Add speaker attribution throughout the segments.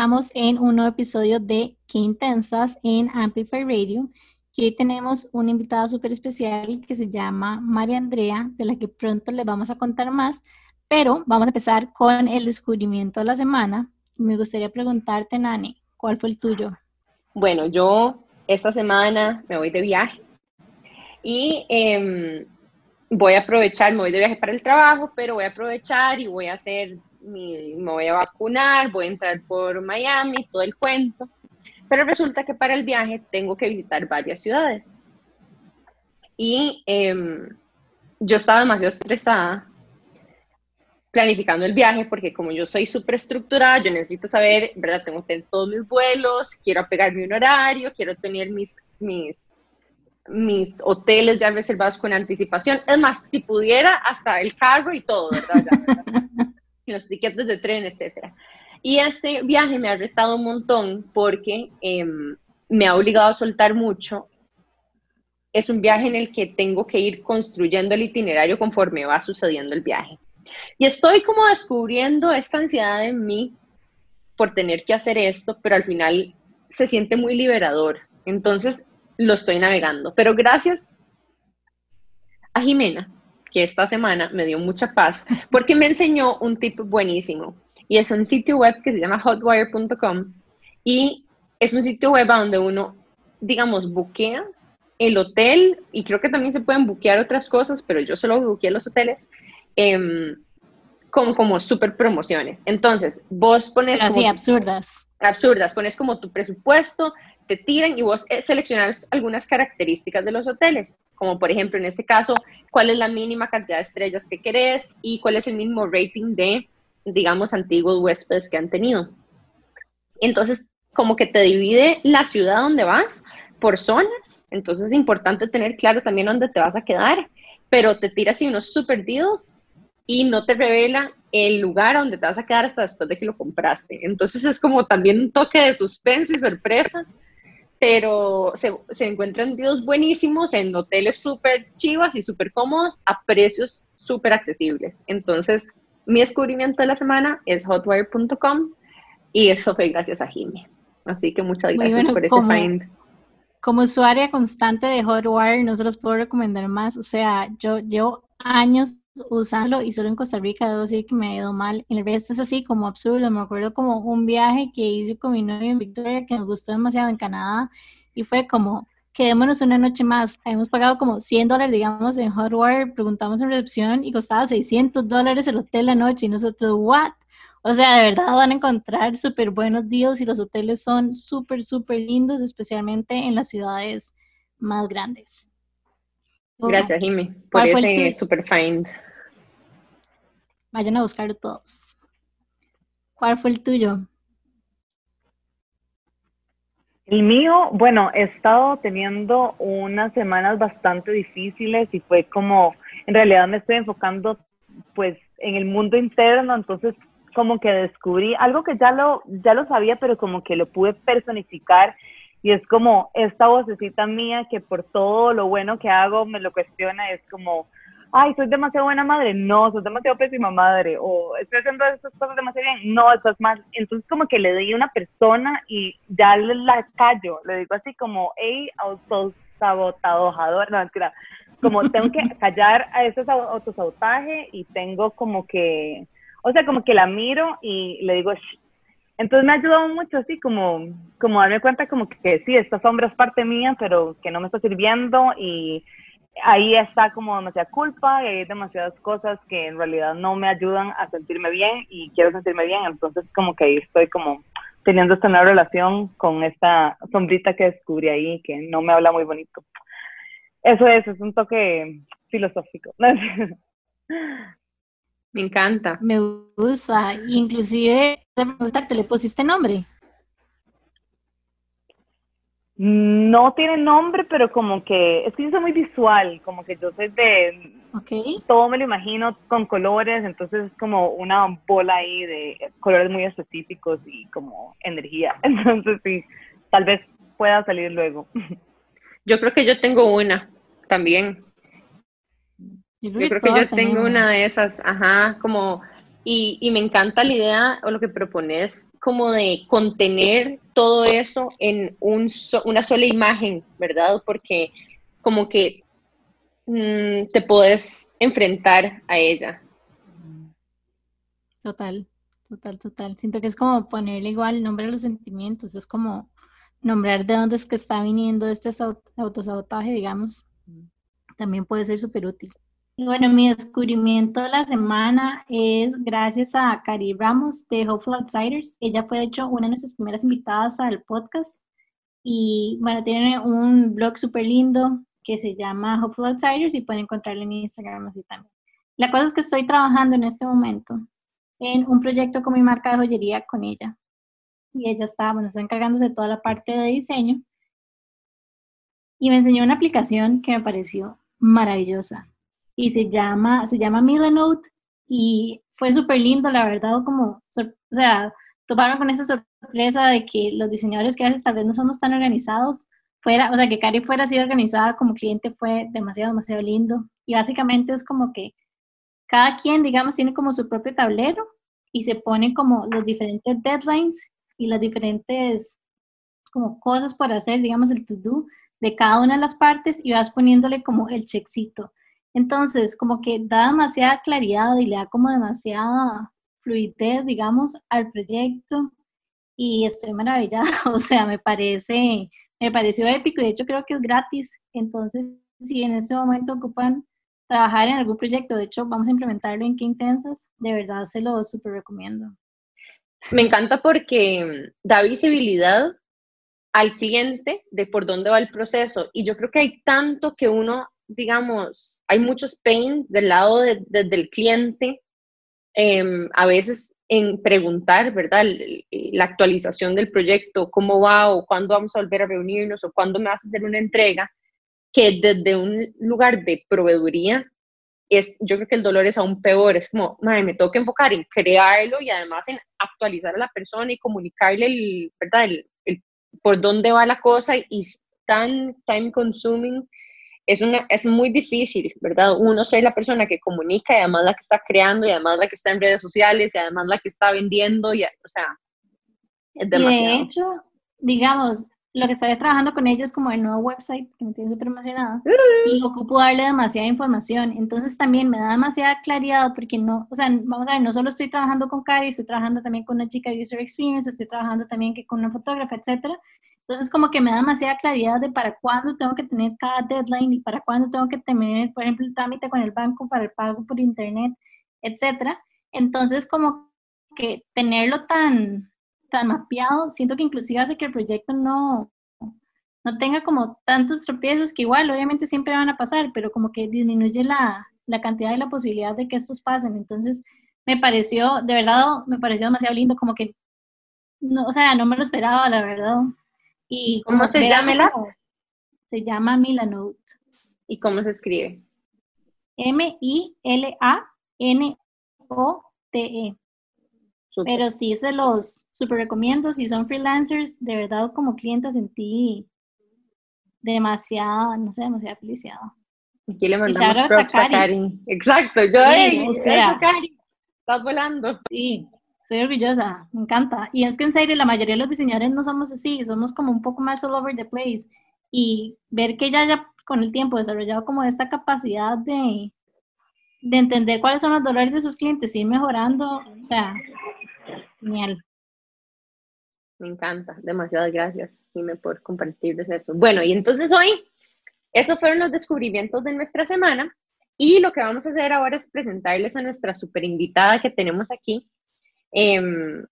Speaker 1: Estamos en un nuevo episodio de Qué Intensas en Amplify Radio. Y hoy tenemos una invitada súper especial que se llama María Andrea, de la que pronto les vamos a contar más. Pero vamos a empezar con el descubrimiento de la semana. Me gustaría preguntarte, Nani, ¿cuál fue el tuyo?
Speaker 2: Bueno, yo esta semana me voy de viaje y em, voy a aprovechar, me voy de viaje para el trabajo, pero voy a aprovechar y voy a hacer me voy a vacunar, voy a entrar por Miami, todo el cuento. Pero resulta que para el viaje tengo que visitar varias ciudades. Y em, yo estaba demasiado estresada planificando el viaje porque como yo soy súper estructurada, yo necesito saber, ¿verdad? Tengo que tener todos mis vuelos, quiero apegarme un horario, quiero tener mis, mis, mis hoteles ya reservados con anticipación. Es más, si pudiera, hasta el carro y todo, ¿verdad? los tiquetes de tren, etcétera. Y este viaje me ha retado un montón porque em, me ha obligado a soltar mucho. Es un viaje en el que tengo que ir construyendo el itinerario conforme va sucediendo el viaje. Y estoy como descubriendo esta ansiedad en mí por tener que hacer esto, pero al final se siente muy liberador. Entonces lo estoy navegando. Pero gracias a Jimena, que esta semana me dio mucha paz porque me enseñó un tip buenísimo y es un sitio web que se llama hotwire.com y es un sitio web donde uno, digamos, buquea el hotel y creo que también se pueden buquear otras cosas, pero yo solo buqueé los hoteles eh, como, como super promociones. Entonces, vos pones...
Speaker 1: Así, absurdas.
Speaker 2: Absurdas, pones como tu presupuesto, te tiran y vos eh, seleccionas algunas características de los hoteles, como por ejemplo en este caso, cuál es la mínima cantidad de estrellas que querés y cuál es el mínimo rating de, digamos, antiguos huéspedes que han tenido. Entonces, como que te divide la ciudad donde vas por zonas, entonces es importante tener claro también dónde te vas a quedar, pero te tira así unos super deals y no te revela el lugar donde te vas a quedar hasta después de que lo compraste. Entonces es como también un toque de suspense y sorpresa pero se, se encuentran videos buenísimos en hoteles súper chivas y súper cómodos a precios súper accesibles. Entonces, mi descubrimiento de la semana es hotwire.com y eso fue gracias a Jimmy. Así que muchas gracias por ese find.
Speaker 1: Como usuaria constante de Hotwire, no se los puedo recomendar más. O sea, yo llevo años usarlo y solo en Costa Rica debo decir que me ha ido mal. El resto es así como absurdo. Me acuerdo como un viaje que hice con mi novio en Victoria que nos gustó demasiado en Canadá y fue como, quedémonos una noche más. Hemos pagado como 100 dólares, digamos, en Hotwire, preguntamos en recepción y costaba 600 dólares el hotel la noche y nosotros, ¿what? O sea, de verdad van a encontrar súper buenos deals y los hoteles son súper, súper lindos, especialmente en las ciudades más grandes.
Speaker 2: Gracias, Jimmy, por ese super find.
Speaker 1: Vayan a buscarlo todos. ¿Cuál fue el tuyo?
Speaker 3: El mío, bueno, he estado teniendo unas semanas bastante difíciles y fue como, en realidad me estoy enfocando pues en el mundo interno, entonces como que descubrí algo que ya lo, ya lo sabía, pero como que lo pude personificar y es como esta vocecita mía que por todo lo bueno que hago me lo cuestiona, es como, ay, soy demasiado buena madre, no, soy demasiado pésima madre, o estoy haciendo estas cosas demasiado bien, no, estás mal. Entonces como que le di a una persona y ya la callo, le digo así como, hey, autosabotador, no, mentira, como tengo que callar a ese autosabotaje y tengo como que, o sea, como que la miro y le digo, Shh, entonces me ha ayudado mucho así como, como darme cuenta como que, sí, esta sombra es parte mía, pero que no me está sirviendo y ahí está como demasiada culpa y hay demasiadas cosas que en realidad no me ayudan a sentirme bien y quiero sentirme bien, entonces como que ahí estoy como teniendo esta nueva relación con esta sombrita que descubrí ahí que no me habla muy bonito. Eso es, es un toque filosófico.
Speaker 2: Me encanta.
Speaker 1: Me gusta. Inclusive, ¿te le pusiste nombre?
Speaker 3: No tiene nombre, pero como que es que yo soy muy visual, como que yo soy de
Speaker 1: okay.
Speaker 3: todo me lo imagino con colores, entonces es como una bola ahí de colores muy específicos y como energía. Entonces sí, tal vez pueda salir luego.
Speaker 2: Yo creo que yo tengo una también. Yo creo, que, yo tengo una de esas, ajá, como, Y, y, me encanta la idea o lo que propones como de contener todo eso en un una sola imagen, ¿verdad? Porque como que mm, te puedes enfrentar a ella.
Speaker 1: Total, total, total. Siento que es como ponerle igual nombre a los sentimientos, es como nombrar de dónde es que está viniendo este autosabotaje, digamos, también puede ser súper útil. Bueno, mi descubrimiento de la semana es gracias a Cari Ramos de Hopeful Outsiders. Ella fue, de hecho, una de nuestras primeras invitadas al podcast. Y bueno, tiene un blog súper lindo que se llama Hopeful Outsiders y pueden encontrarlo en Instagram así también. La cosa es que estoy trabajando en este momento en un proyecto con mi marca de joyería con ella y ella está, bueno, está encargándose de toda la parte de diseño. Y me enseñó una aplicación que me pareció maravillosa y se llama, se llama Milanote y fue súper lindo, la verdad, como, o sea, toparon con esa sorpresa de que los diseñadores que a veces tal vez no somos tan organizados, fuera, o sea, que Cari fuera así organizada como cliente fue demasiado, demasiado lindo. Y básicamente es como que cada quien, digamos, tiene como su propio tablero y se pone como los diferentes deadlines y las diferentes como cosas por hacer, digamos, el to-do de cada una de las partes y vas poniéndole como el checkcito. Entonces, como que da demasiada claridad y le da como demasiada fluidez, digamos, al proyecto y estoy maravillada, o sea, me parece, me pareció épico y de hecho creo que es gratis, entonces si en este momento ocupan trabajar en algún proyecto, de hecho vamos a implementarlo en Qué Intensas, de verdad se lo súper recomiendo.
Speaker 2: Me encanta porque da visibilidad al cliente de por dónde va el proceso. Y yo creo que hay tanto que uno, digamos, hay muchos pains del lado del cliente, em, a veces en preguntar, ¿verdad? La actualización del proyecto, cómo va o cuándo vamos a volver a reunirnos o cuándo me vas a hacer una entrega, que desde un lugar de proveeduría es, yo creo que el dolor es aún peor, es como, madre, me tengo que enfocar en crearlo y además en actualizar a la persona y comunicarle el, ¿verdad? El, por dónde va la cosa y tan time consuming, es, una, es muy difícil, ¿verdad? Uno ser la persona que comunica y además la que está creando y además la que está en redes sociales y además la que está vendiendo, y, o sea,
Speaker 1: es demasiado. de hecho, digamos, lo que estoy trabajando con ella es como el nuevo website, que me tiene súper emocionada, y ocupo darle demasiada información. Entonces también me da demasiada claridad porque no, o sea, vamos a ver, no solo estoy trabajando con Cari, estoy trabajando también con una chica de User Experience, estoy trabajando también que con una fotógrafa, etcétera. Entonces como que me da demasiada claridad de para cuándo tengo que tener cada deadline y para cuándo tengo que tener, por ejemplo, el trámite con el banco para el pago por internet, etcétera. Entonces como que tenerlo tan tan mapeado, siento que inclusive hace que el proyecto no, no tenga como tantos tropiezos que igual obviamente siempre van a pasar, pero como que disminuye la, la cantidad y la posibilidad de que estos pasen. Entonces, me pareció, de verdad, me pareció demasiado lindo, como que, no, o sea, no me lo esperaba, la verdad. Y
Speaker 2: ¿Cómo se llama la?
Speaker 1: Se llama Milanote.
Speaker 2: ¿Y cómo se escribe?
Speaker 1: M-I-L-A-N-O-T-E. Pero sí se los super recomiendo. Si son freelancers, de verdad como clienta sentí demasiada, no sé, demasiada felicidad.
Speaker 2: Aquí le mandamos props a Cari. Exacto, yo sí, o sea, Cari, estás volando.
Speaker 1: Sí, soy orgullosa, me encanta. Y es que en serio, la mayoría de los diseñadores no somos así, somos como un poco más all over the place. Y ver que ella ya con el tiempo desarrollado como esta capacidad de, de entender cuáles son los dolores de sus clientes, ir mejorando, o sea, Genial.
Speaker 2: Me encanta, demasiadas gracias, Jimé, por compartirles eso. Bueno, y entonces hoy, esos fueron los descubrimientos de nuestra semana. Y lo que vamos a hacer ahora es presentarles a nuestra super invitada que tenemos aquí. Em,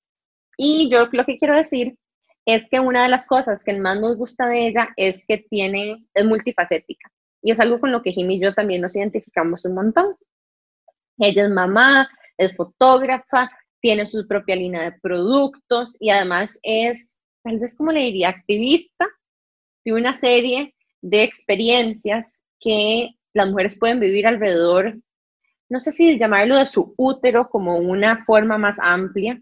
Speaker 2: y yo lo que quiero decir es que una de las cosas que más nos gusta de ella es que tiene, es multifacética. Y es algo con lo que Jimmy y yo también nos identificamos un montón. Ella es mamá, es fotógrafa, tiene su propia línea de productos y además es, tal vez como le diría, activista de una serie de experiencias que las mujeres pueden vivir alrededor, no sé si llamarlo de su útero como una forma más amplia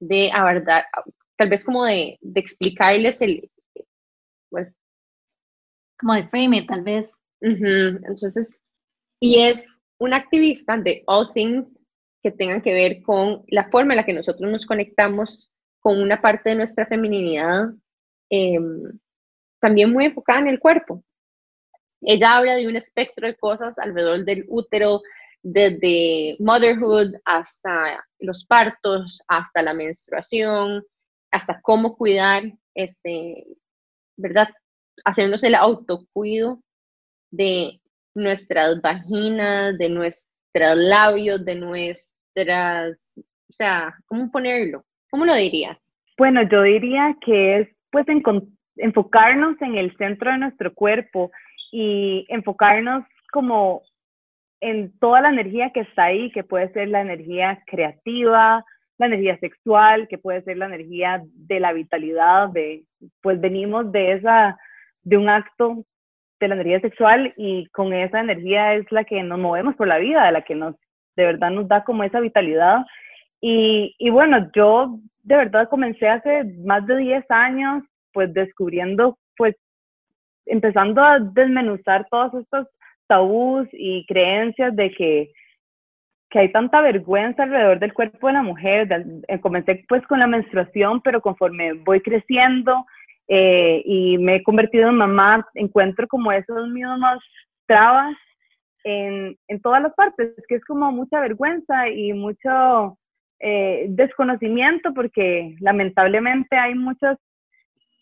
Speaker 2: de abordar, tal vez como de, explicarles el, pues,
Speaker 1: como de frame tal vez.
Speaker 2: Entonces, y es una activista de All Things que tengan que ver con la forma en la que nosotros nos conectamos con una parte de nuestra feminidad, em, también muy enfocada en el cuerpo. Ella habla de un espectro de cosas alrededor del útero, desde motherhood hasta los partos, hasta la menstruación, hasta cómo cuidar, este, ¿verdad? Hacernos el autocuido de nuestras vaginas, de nuestros labios, de nuestras, o sea, ¿cómo ponerlo? ¿Cómo lo dirías?
Speaker 3: Bueno, yo diría que es pues enfocarnos en el centro de nuestro cuerpo y enfocarnos como en toda la energía que está ahí, que puede ser la energía creativa, la energía sexual, que puede ser la energía de la vitalidad, de, pues venimos de esa, de un acto de la energía sexual y con esa energía es la que nos movemos por la vida, la que nos, de verdad nos da como esa vitalidad. Y, y bueno, yo de verdad comencé hace más de 10 años, pues descubriendo, pues empezando a desmenuzar todos estos tabús y creencias de que, que hay tanta vergüenza alrededor del cuerpo de la mujer. Eh, comencé pues con la menstruación, pero conforme voy creciendo eh, y me he convertido en mamá, encuentro como esos mismos trabas en, en todas las partes, que es como mucha vergüenza y mucho eh, desconocimiento, porque lamentablemente hay muchas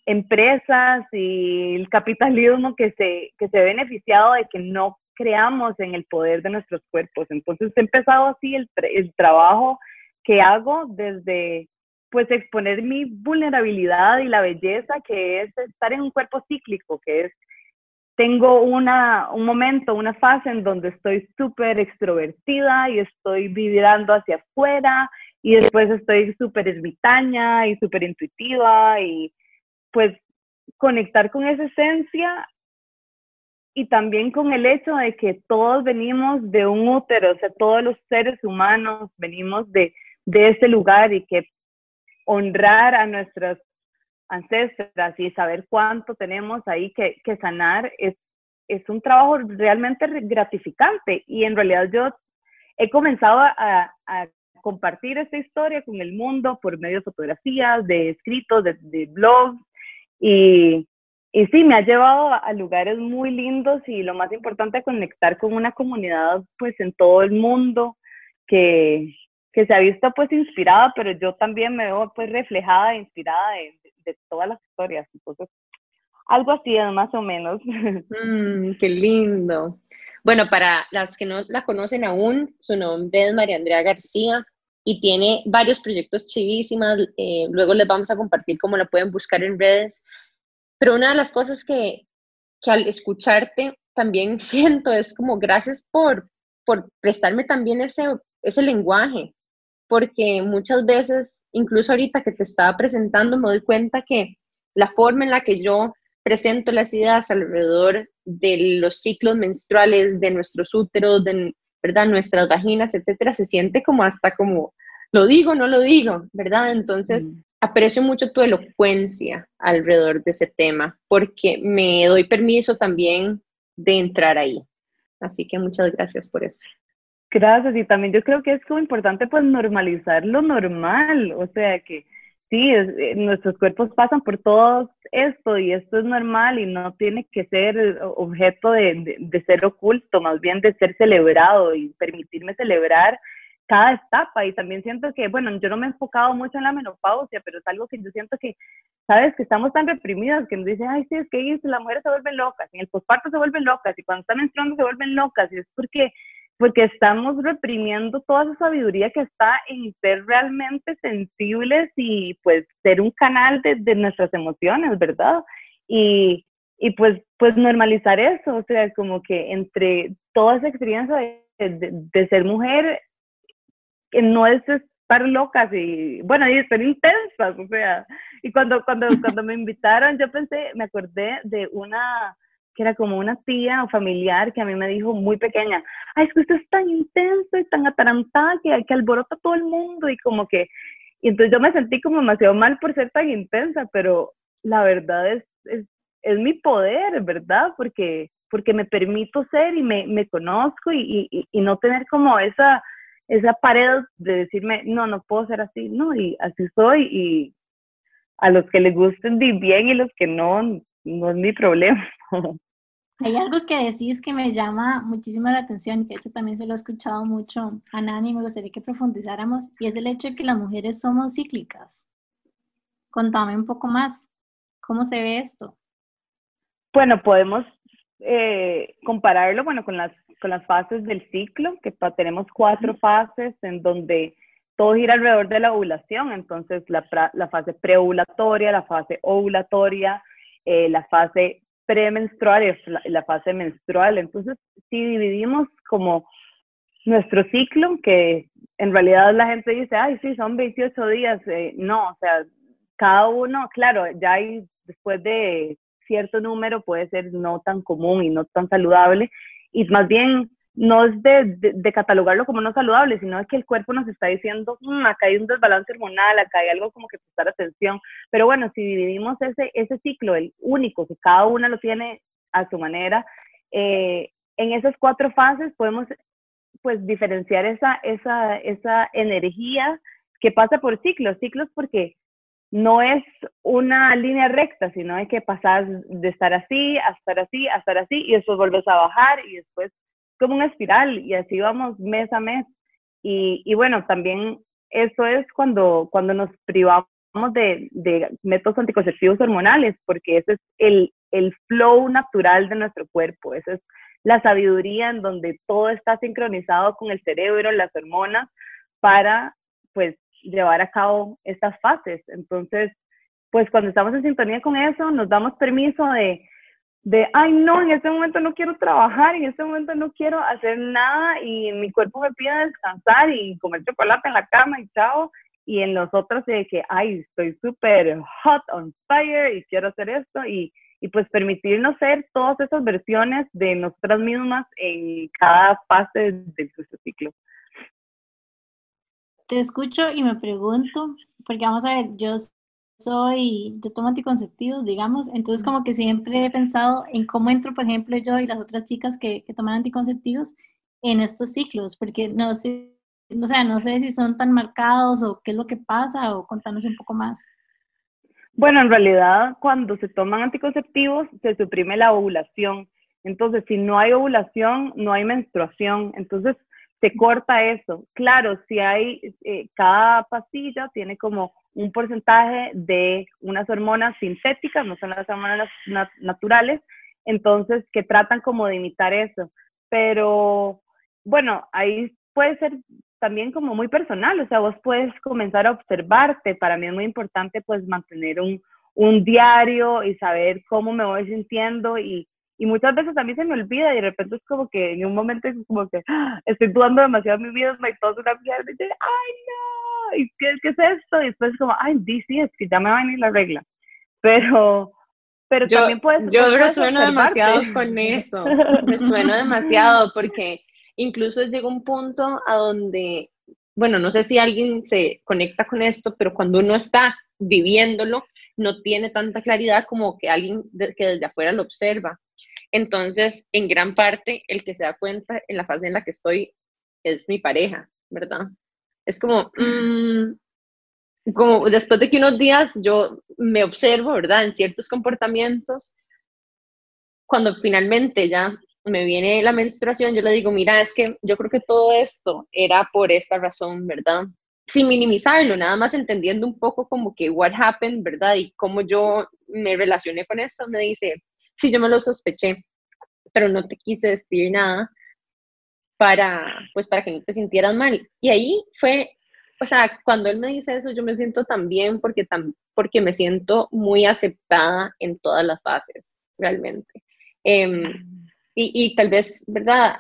Speaker 3: empresas y el capitalismo que se, que se ha beneficiado de que no creamos en el poder de nuestros cuerpos. Entonces he empezado así el, el trabajo que hago desde pues exponer mi vulnerabilidad y la belleza que es estar en un cuerpo cíclico, que es, tengo una, un momento, una fase en donde estoy súper extrovertida y estoy vibrando hacia afuera y después estoy súper ermitaña y súper intuitiva y pues conectar con esa esencia y también con el hecho de que todos venimos de un útero, o sea, todos los seres humanos venimos de, de ese lugar y que honrar a nuestras ancestras y saber cuánto tenemos ahí que, que sanar es, es un trabajo realmente gratificante. Y en realidad yo he comenzado a, compartir esta historia con el mundo por medio de fotografías, de escritos, de, de blogs y, y sí, me ha llevado a, lugares muy lindos y lo más importante, conectar con una comunidad pues en todo el mundo que, que se ha visto pues inspirada, pero yo también me veo pues reflejada e inspirada de, de, todas las historias. Entonces, algo así es más o menos.
Speaker 2: Mm, qué lindo. Bueno, para las que no la conocen aún, su nombre es María Andrea García y tiene varios proyectos chivísimas. Eh, luego les vamos a compartir cómo la pueden buscar en redes. Pero una de las cosas que, que al escucharte también siento es como gracias por, por prestarme también ese, ese lenguaje, porque muchas veces, incluso ahorita que te estaba presentando, me doy cuenta que la forma en la que yo presento las ideas alrededor de los ciclos menstruales, de nuestros úteros, de ¿verdad? nuestras vaginas, etcétera, se siente como hasta como, lo digo, no lo digo, ¿verdad? Entonces, mm. aprecio mucho tu elocuencia alrededor de ese tema, porque me doy permiso también de entrar ahí. Así que muchas gracias por eso.
Speaker 3: Gracias, y también yo creo que es como importante pues normalizar lo normal, o sea que sí, eh, nuestros cuerpos pasan por todo esto y esto es normal y no tiene que ser objeto de, de, ser oculto, más bien de ser celebrado y permitirme celebrar cada etapa. Y también siento que, bueno, yo no me he enfocado mucho en la menopausia, pero es algo que yo siento que, sabes, que estamos tan reprimidas que nos dicen, ay, sí, es que las mujeres se vuelven locas, en el posparto se vuelven locas y cuando están menstruando se vuelven locas y es porque porque estamos reprimiendo toda esa sabiduría que está en ser realmente sensibles y pues ser un canal de, de nuestras emociones, ¿verdad? Y, y, pues, pues normalizar eso, o sea, como que entre toda esa experiencia de, de, ser mujer, no es estar locas y, bueno, y ser intensas, o sea, y cuando, cuando, cuando me invitaron, yo pensé, me acordé de una que era como una tía o familiar que a mí me dijo muy pequeña, ay, es que usted es tan intenso y tan atarantada que, que alborota todo el mundo y como que, y entonces yo me sentí como demasiado mal por ser tan intensa, pero la verdad es, es, es mi poder, ¿verdad? Porque, porque me permito ser y me, me conozco y, y, y, no tener como esa, esa pared de decirme, no, no puedo ser así, no, y así soy, y a los que les gusten bien y los que no, no es mi problema.
Speaker 1: Hay algo que decís que me llama muchísimo la atención, que de hecho también se lo he escuchado mucho a Nani, me gustaría que profundizáramos, y es el hecho de que las mujeres somos cíclicas. Contame un poco más, ¿cómo se ve esto?
Speaker 3: Bueno, podemos eh, compararlo bueno, con, las, con las fases del ciclo, que tenemos cuatro fases en donde todo gira alrededor de la ovulación, entonces la, la fase preovulatoria, la fase ovulatoria, eh, la fase premenstrual y la, fase menstrual. Entonces, si dividimos como nuestro ciclo, que en realidad la gente dice, ay, sí, son 28 días, eh, no, o sea, cada uno, claro, ya hay después de cierto número puede ser no tan común y no tan saludable, y más bien no es de, catalogarlo como no saludable, sino es que el cuerpo nos está diciendo, mm, acá hay un desbalance hormonal, acá hay algo como que prestar atención. Pero bueno, si dividimos ese, ese ciclo, el único, que cada una lo tiene a su manera, eh, en esas cuatro fases podemos pues diferenciar esa, esa, esa energía que pasa por ciclos, ciclos porque no es una línea recta, sino hay que pasar de estar así a estar así a estar así y después vuelves a bajar y después como una espiral y así vamos mes a mes. Y, y bueno, también eso es cuando, cuando nos privamos de, de, métodos anticonceptivos hormonales, porque ese es el, el flow natural de nuestro cuerpo, esa es la sabiduría en donde todo está sincronizado con el cerebro, las hormonas, para pues llevar a cabo estas fases. Entonces, pues cuando estamos en sintonía con eso, nos damos permiso de, de, ay, no, en este momento no quiero trabajar, en este momento no quiero hacer nada y mi cuerpo me pide descansar y comer chocolate en la cama y chao. Y en los otros de que, ay, estoy súper hot on fire y quiero hacer esto y, y pues permitirnos ser todas esas versiones de nosotras mismas en cada fase de nuestro ciclo.
Speaker 1: Te escucho y me pregunto, porque vamos a ver, yo soy, yo tomo anticonceptivos, digamos, entonces como que siempre he pensado en cómo entro, por ejemplo, yo y las otras chicas que, que toman anticonceptivos en estos ciclos, porque no sé, o sea, no sé si son tan marcados o qué es lo que pasa, o contanos un poco más.
Speaker 3: Bueno, en realidad cuando se toman anticonceptivos se suprime la ovulación. Entonces, si no hay ovulación, no hay menstruación. Entonces, se corta eso. Claro, si hay, eh, cada pastilla tiene como un porcentaje de unas hormonas sintéticas, no son las hormonas naturales, entonces que tratan como de imitar eso. Pero bueno, ahí puede ser también como muy personal, o sea, vos puedes comenzar a observarte. Para mí es muy importante pues mantener un, un diario y saber cómo me voy sintiendo y, y muchas veces a mí se me olvida y de repente es como que en un momento es como que ¡ah! estoy dudando demasiado mi vida, me todo una mierda y dice, ay no, ¿y qué, qué, es esto? Y después es como, ay, sí, es que ya me va a venir la regla. Pero, pero
Speaker 2: yo,
Speaker 3: también puedes...
Speaker 2: Yo resueno demasiado con eso, resueno demasiado porque incluso llega un punto a donde, bueno, no sé si alguien se conecta con esto, pero cuando uno está viviéndolo, no tiene tanta claridad como que alguien que desde afuera lo observa. Entonces, en gran parte, el que se da cuenta en la fase en la que estoy es mi pareja, ¿verdad? Es como, mm, como después de que unos días yo me observo, ¿verdad? En ciertos comportamientos, cuando finalmente ya me viene la menstruación, yo le digo, mira, es que yo creo que todo esto era por esta razón, ¿verdad? Sin minimizarlo, nada más entendiendo un poco como que what happened, ¿verdad? Y cómo yo me relacioné con esto, me dice, sí, yo me lo sospeché, pero no te quise decir nada para, pues, para que no te sintieras mal. Y ahí fue, o sea, cuando él me dice eso, yo me siento tan bien porque, tan, porque me siento muy aceptada en todas las fases, realmente. Em, y, y tal vez, ¿verdad?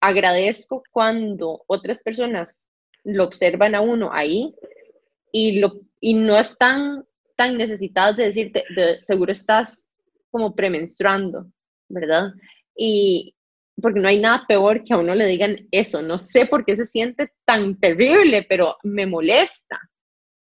Speaker 2: Agradezco cuando otras personas lo observan a uno ahí y, lo, y no están tan necesitadas de decirte, de, seguro estás como premenstruando, ¿verdad? Y porque no hay nada peor que a uno le digan eso. No sé por qué se siente tan terrible, pero me molesta.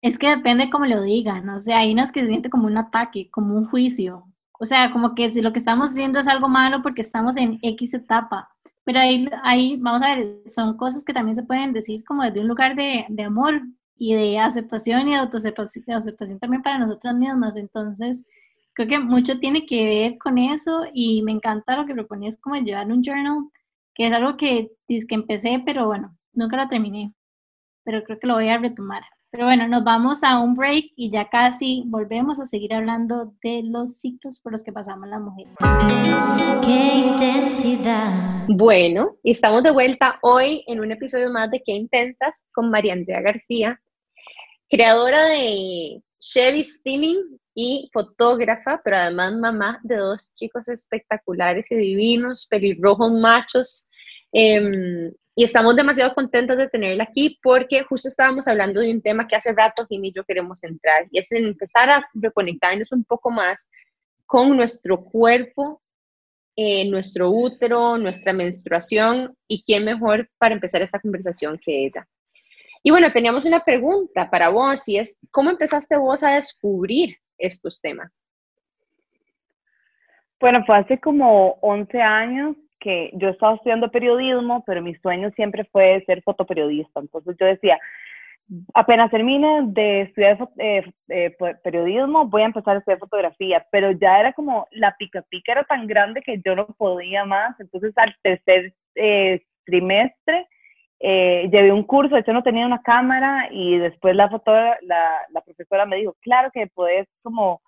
Speaker 1: Es que depende cómo lo digan, o sea, hay unas que se siente como un ataque, como un juicio. O sea, como que si lo que estamos haciendo es algo malo porque estamos en X etapa, pero ahí, ahí, vamos a ver, son cosas que también se pueden decir como desde un lugar de, de amor y de aceptación y de autoaceptación, de también para nosotras mismas. Entonces, creo que mucho tiene que ver con eso y me encanta lo que proponías como llevar un journal, que es algo que, que empecé, pero bueno, nunca lo terminé, pero creo que lo voy a retomar. Pero bueno, nos vamos a un break y ya casi volvemos a seguir hablando de los ciclos por los que pasamos las mujeres.
Speaker 2: ¡Qué intensidad! Bueno, y estamos de vuelta hoy en un episodio más de Qué Intensas con María Andrea García, creadora de Chevy Steaming y fotógrafa, pero además mamá de dos chicos espectaculares y divinos, pelirrojos machos. Eh, y estamos demasiado contentos de tenerla aquí porque justo estábamos hablando de un tema que hace rato Jimmy y yo queremos entrar y es empezar a reconectarnos un poco más con nuestro cuerpo, eh, nuestro útero, nuestra menstruación y quién mejor para empezar esta conversación que ella. Y bueno, teníamos una pregunta para vos y es, ¿cómo empezaste vos a descubrir estos temas?
Speaker 3: Bueno, fue hace como 11 años que yo estaba estudiando periodismo, pero mi sueño siempre fue ser fotoperiodista. Entonces yo decía, apenas termine de estudiar eh, eh, periodismo, voy a empezar a estudiar fotografía, pero ya era como la pica pica era tan grande que yo no podía más. Entonces al tercer eh, trimestre llevé un curso, de hecho no tenía una cámara y después la, la, la profesora me dijo, claro que puedes como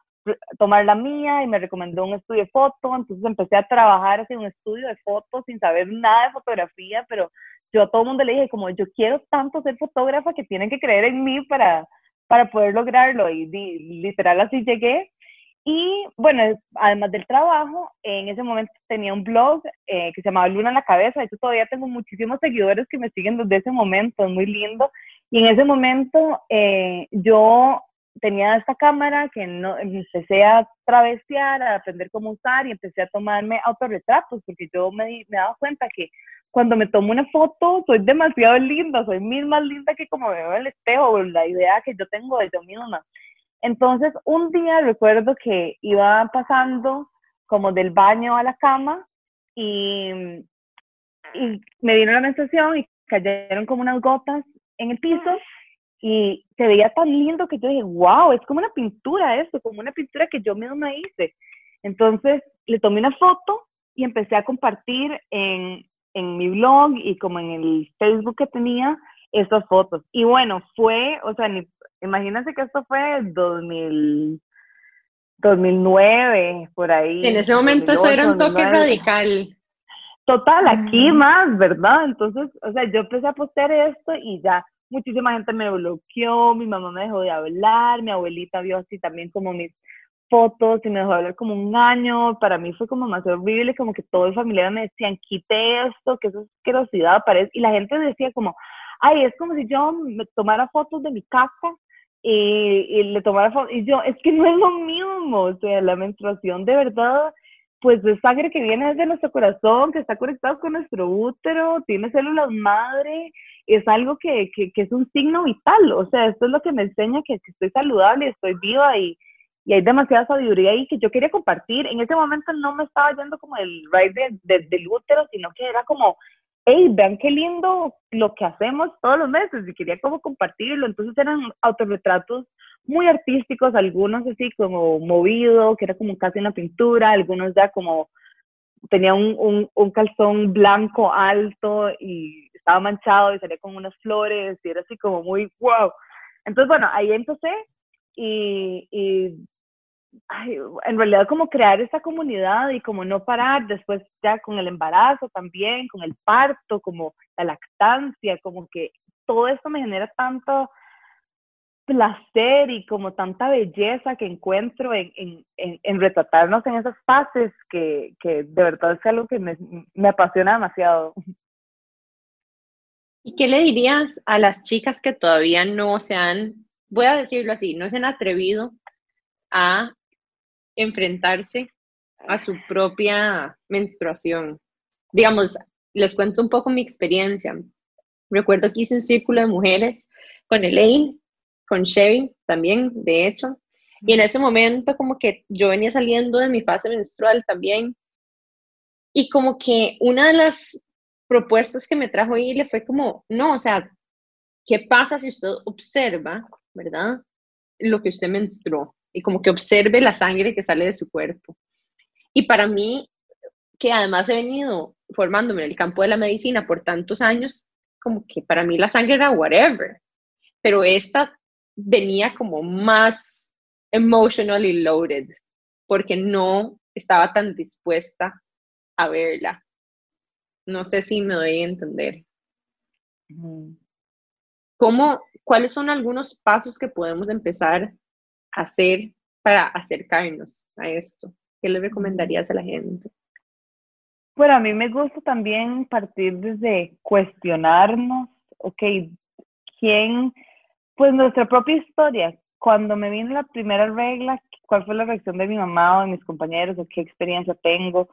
Speaker 3: tomar la mía y me recomendó un estudio de foto, entonces empecé a trabajar en un estudio de fotos sin saber nada de fotografía, pero yo a todo el mundo le dije como yo quiero tanto ser fotógrafa que tienen que creer en mí para, para poder lograrlo y literal así llegué. Y bueno, además del trabajo, en ese momento tenía un blog eh, que se llamaba Luna en la Cabeza. Yo todavía tengo muchísimos seguidores que me siguen desde ese momento, es muy lindo. Y en ese momento eh, yo tenía esta cámara que no, empecé a travestear, a aprender cómo usar y empecé a tomarme autorretratos porque yo me, me daba cuenta que cuando me tomo una foto soy demasiado linda, soy mil más linda que como me veo en el espejo, la idea que yo tengo de yo misma. Entonces, un día recuerdo que iba pasando como del baño a la cama y, y me dieron la menstruación y cayeron como unas gotas en el piso y se veía tan lindo que yo dije, wow, es como una pintura esto, como una pintura que yo misma hice. Entonces le tomé una foto y empecé a compartir en, en mi blog y como en el Facebook que tenía esas fotos. Y bueno, fue, o sea, imagínense que esto fue en 2000, 2009, por ahí.
Speaker 2: en ese momento eso era un toque radical.
Speaker 3: Total, aquí más, ¿verdad? Entonces, o sea, yo empecé a postear esto y ya muchísima gente me bloqueó, mi mamá me dejó de hablar, mi abuelita vio así también como mis fotos y me dejó de hablar como un año, para mí fue como más horrible, como que todo el familiar me decían, quite esto, que eso es asquerosidad, parece, y la gente decía como, ay, es como si yo me tomara fotos de mi casa y, y le tomara fotos, y yo, es que no es lo mismo, o sea, la menstruación de verdad pues de sangre que viene desde nuestro corazón, que está conectado con nuestro útero, tiene células madre, es algo que, que, es un signo vital, o sea, esto es lo que me enseña que, estoy saludable, estoy viva y, y, hay demasiada sabiduría ahí que yo quería compartir. En ese momento no me estaba yendo como el ride del útero, sino que era como, hey, vean qué lindo lo que hacemos todos los meses y quería como compartirlo. Entonces eran autorretratos muy artísticos, algunos así como movido, que era como casi una pintura, algunos ya como tenía un, un, calzón blanco alto y estaba manchado y salía con unas flores y era así como muy wow. Entonces, bueno, ahí empecé y, y en realidad como crear esa comunidad y como no parar después ya con el embarazo también, con el parto, como la lactancia, como que todo esto me genera tanto placer y como tanta belleza que encuentro en, en, en, retratarnos en esas fases que, que, de verdad es algo que me, me apasiona demasiado.
Speaker 2: ¿Y qué le dirías a las chicas que todavía no se han, voy a decirlo así, no se han atrevido a enfrentarse a su propia menstruación? Digamos, les cuento un poco mi experiencia. Recuerdo que hice un círculo de mujeres con Elaine con Chevy también, de hecho. Y en ese momento como que yo venía saliendo de mi fase menstrual también. Y como que una de las propuestas que me trajo y le fue como, no, o sea, ¿qué pasa si usted observa, verdad? Lo que usted menstruó y como que observe la sangre que sale de su cuerpo. Y para mí, que además he venido formándome en el campo de la medicina por tantos años, como que para mí la sangre era whatever, pero esta venía como más emotionally loaded, porque no estaba tan dispuesta a verla. No sé si me doy a entender. ¿Cómo, ¿Cuáles son algunos pasos que podemos empezar hacer para acercarnos a esto? ¿Qué le recomendarías a la gente?
Speaker 3: Bueno, a mí me gusta también partir desde cuestionarnos, ok, ¿quién? Pues nuestra propia historia. Cuando me vino la primera regla, ¿cuál fue la reacción de mi mamá o de mis compañeros o qué experiencia tengo?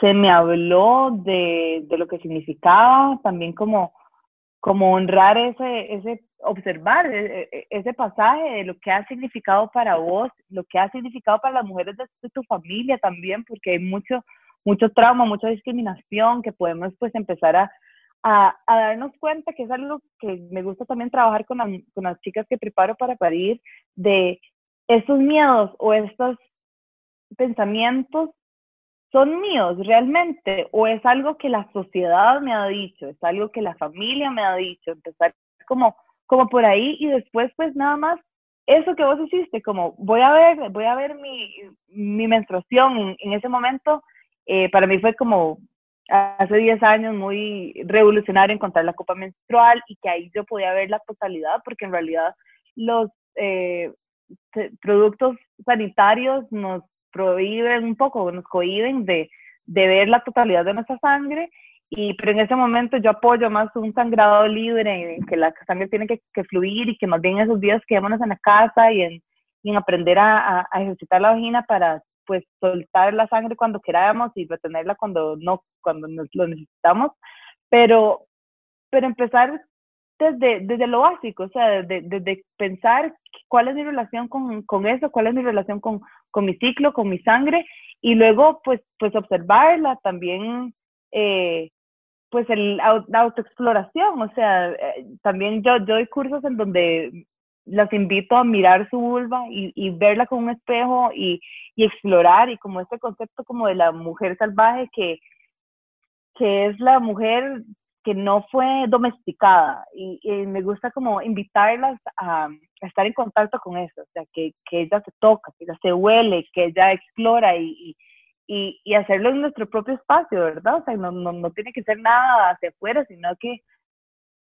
Speaker 3: Se me habló de, de lo que significaba, también como como honrar ese, ese observar e, e, ese pasaje de lo que ha significado para vos, lo que ha significado para las mujeres de, tu familia también, porque hay mucho, mucho trauma, mucha discriminación que podemos pues empezar a, a, darnos cuenta que es algo que me gusta también trabajar con, con las chicas que preparo para parir, de esos miedos o estos pensamientos son míos realmente o es algo que la sociedad me ha dicho, es algo que la familia me ha dicho, empezar como, como por ahí y después pues nada más eso que vos hiciste, como voy a ver, voy a ver mi, mi menstruación en, ese momento, eh, para mí fue como hace 10 años muy revolucionario encontrar la copa menstrual y que ahí yo podía ver la totalidad porque en realidad los eh, productos sanitarios nos prohíben un poco, nos cohiben de, de ver la totalidad de nuestra sangre, y, pero en ese momento yo apoyo más un sangrado libre, en que la sangre tiene que, fluir y que más bien esos días quedémonos en la casa y en, en aprender a, a, ejercitar la vagina para pues soltar la sangre cuando queramos y retenerla cuando no, cuando nos, lo necesitamos, pero, pero empezar desde, desde lo básico, o sea, desde, desde pensar cuál es mi relación con, con, eso, cuál es mi relación con, con, mi ciclo, con mi sangre, y luego pues, pues observarla también, eh, pues el, la autoexploración, o sea, eh, también yo, yo doy cursos en donde las invito a mirar su vulva y, verla con un espejo y, y, explorar, y como este concepto como de la mujer salvaje que, que es la mujer que no fue domesticada y, me gusta como invitarlas a, estar en contacto con eso, o sea, que, que, ella se toca, que ella se huele, que ella explora y, y, y, hacerlo en nuestro propio espacio, ¿verdad? O sea, no, no, no tiene que ser nada hacia afuera, sino que,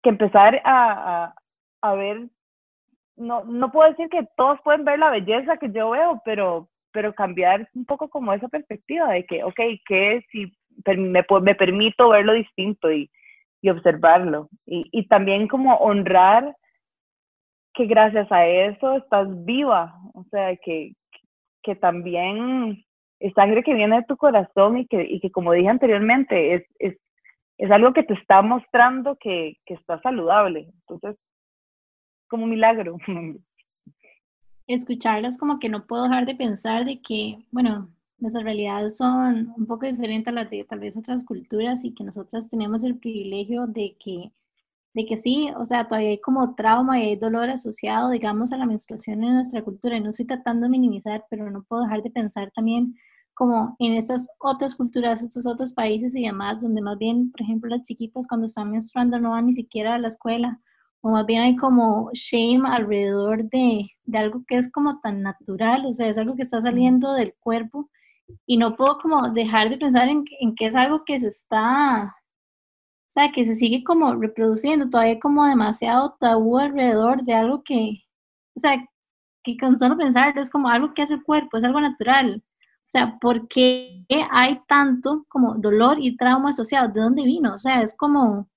Speaker 3: que empezar a, a, a, ver, no, no puedo decir que todos pueden ver la belleza que yo veo, pero, pero cambiar un poco como esa perspectiva de que, ok, ¿qué si me, me permito verlo distinto y, y observarlo. Y, y también como honrar que gracias a eso estás viva, o sea, que, que también es sangre que viene de tu corazón y que, y que como dije anteriormente, es, es, es algo que te está mostrando que, que está saludable. Entonces, como milagro.
Speaker 1: Escucharlos como que no puedo dejar de pensar de que, bueno, nuestras realidades son un poco diferentes a las de tal vez otras culturas y que nosotras tenemos el privilegio de que, de que sí, o sea, todavía hay como trauma y hay dolor asociado, digamos, a la menstruación en nuestra cultura. Y no estoy tratando de minimizar, pero no puedo dejar de pensar también como en estas otras culturas, estos otros países y demás, donde más bien, por ejemplo, las chiquitas cuando están menstruando no van ni siquiera a la escuela, o más bien hay como shame alrededor de, de algo que es como tan natural, o sea, es algo que está saliendo del cuerpo y no puedo como dejar de pensar en, en, que es algo que se está, o sea, que se sigue como reproduciendo, todavía como demasiado tabú alrededor de algo que, o sea, que con solo pensar es como algo que hace el cuerpo, es algo natural. O sea, ¿por qué hay tanto como dolor y trauma asociado? ¿De dónde vino? O sea, es como,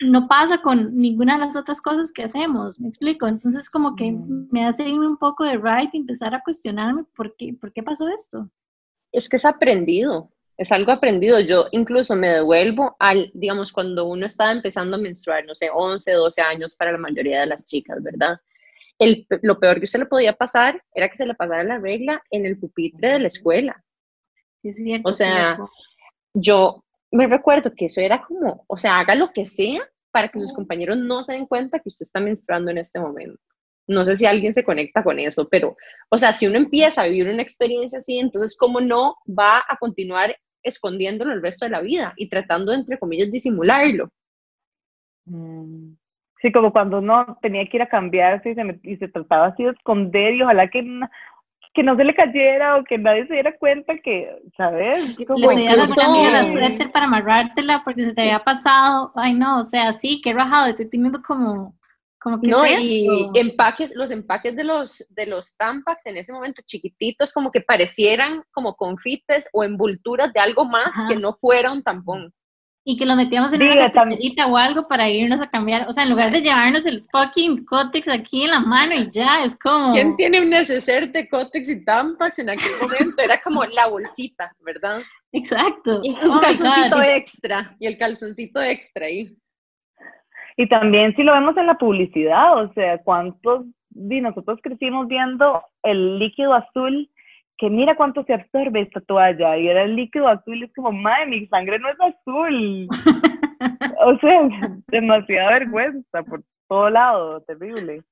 Speaker 1: no pasa con ninguna de las otras cosas que hacemos, me explico. Entonces como que mm. me hace irme un poco de right y empezar a cuestionarme por qué, por qué pasó esto.
Speaker 2: Es que es aprendido, es algo aprendido. Yo incluso me devuelvo al, digamos, cuando uno estaba empezando a menstruar, no sé, 11, 12 años para la mayoría de las chicas, ¿verdad? El, lo peor que se le podía pasar era que se le pasara la regla en el pupitre de la escuela.
Speaker 1: Sí, es cierto,
Speaker 2: o sea, yo me recuerdo que eso era como, o sea, haga lo que sea para que sus compañeros no se den cuenta que usted está menstruando en este momento. No sé si alguien se conecta con eso, pero, o sea, si uno empieza a vivir una experiencia así, entonces, ¿cómo no va a continuar escondiéndolo el resto de la vida y tratando, entre comillas, disimularlo?
Speaker 3: Mm. Sí, como cuando uno tenía que ir a cambiarse y se, y se trataba así de esconder y ojalá que, que no se le cayera o que nadie se diera cuenta que, ¿sabes?
Speaker 1: Como le incluso... la suéter para amarrártela porque se te había pasado. Ay, no, o sea, sí, qué rajado, estoy teniendo como
Speaker 2: no, y empaques, los empaques de los, de los Tampax en ese momento chiquititos, como que parecieran como confites o envolturas de algo más que no fuera un tampón.
Speaker 1: Y que lo metíamos en una carterita o algo para irnos a cambiar. O sea, en lugar de llevarnos el fucking Cotex aquí en la mano y ya, es como.
Speaker 2: ¿Quién tiene un neceser de Cotex y Tampax en aquel momento? Era como la bolsita, ¿verdad?
Speaker 1: Exacto.
Speaker 2: Y un oh calzoncito extra. Y el calzoncito extra ahí.
Speaker 3: Y también si lo vemos en la publicidad, o sea, cuántos, y nosotros crecimos viendo el líquido azul, que mira cuánto se absorbe esta toalla, y era el líquido azul, y es como, madre, mi sangre no es azul. o sea, demasiada vergüenza por todo lado, terrible.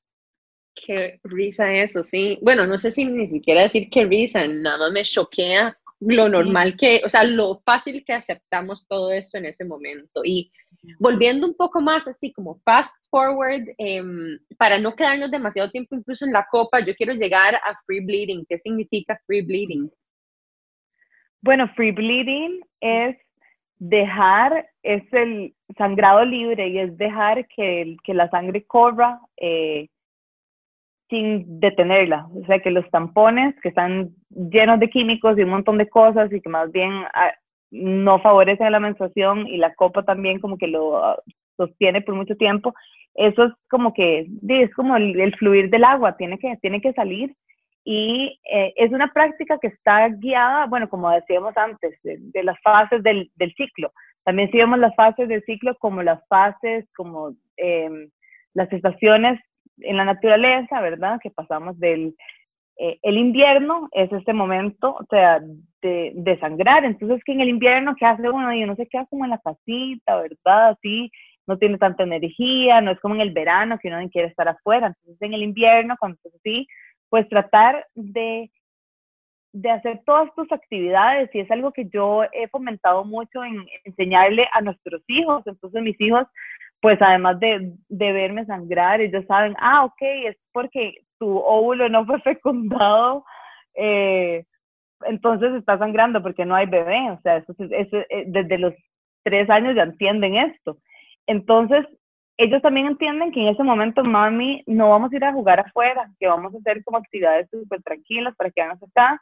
Speaker 2: Qué risa eso, sí. Bueno, no sé si ni siquiera decir qué risa, nada más me choquea lo normal que, o sea, lo fácil que aceptamos todo esto en ese momento. Y volviendo un poco más así como fast forward, em, para no quedarnos demasiado tiempo incluso en la copa, yo quiero llegar a free bleeding. ¿Qué significa free bleeding?
Speaker 3: Bueno, free bleeding es dejar, es el sangrado libre y es dejar que, que la sangre corra eh, sin detenerla. O sea, que los tampones que están llenos de químicos y un montón de cosas y que más bien ah, no favorecen la menstruación y la copa también como que lo ah, sostiene por mucho tiempo, eso es como que es como el, fluir del agua, tiene que, tiene que salir y eh, es una práctica que está guiada, bueno, como decíamos antes, de, las fases del, ciclo. También si vemos las fases del ciclo como las fases, como em, las estaciones en la naturaleza, ¿verdad? Que pasamos del eh, el invierno, es este momento, o sea, de, sangrar. Entonces, que en el invierno, ¿qué hace uno? Y uno se queda como en la casita, ¿verdad? Así, no tiene tanta energía, no es como en el verano, que uno quiere estar afuera. Entonces, en el invierno, cuando estás así, pues tratar de, de hacer todas tus actividades, y es algo que yo he fomentado mucho en enseñarle a nuestros hijos. Entonces, mis hijos pues además de, de, verme sangrar, ellos saben, ah, ok, es porque tu óvulo no fue fecundado, eh, entonces está sangrando porque no hay bebé, o sea, eso, eh, desde los tres años ya entienden esto. Entonces, ellos también entienden que en ese momento, mami, no vamos a ir a jugar afuera, que vamos a hacer como actividades súper tranquilas para quedarnos acá.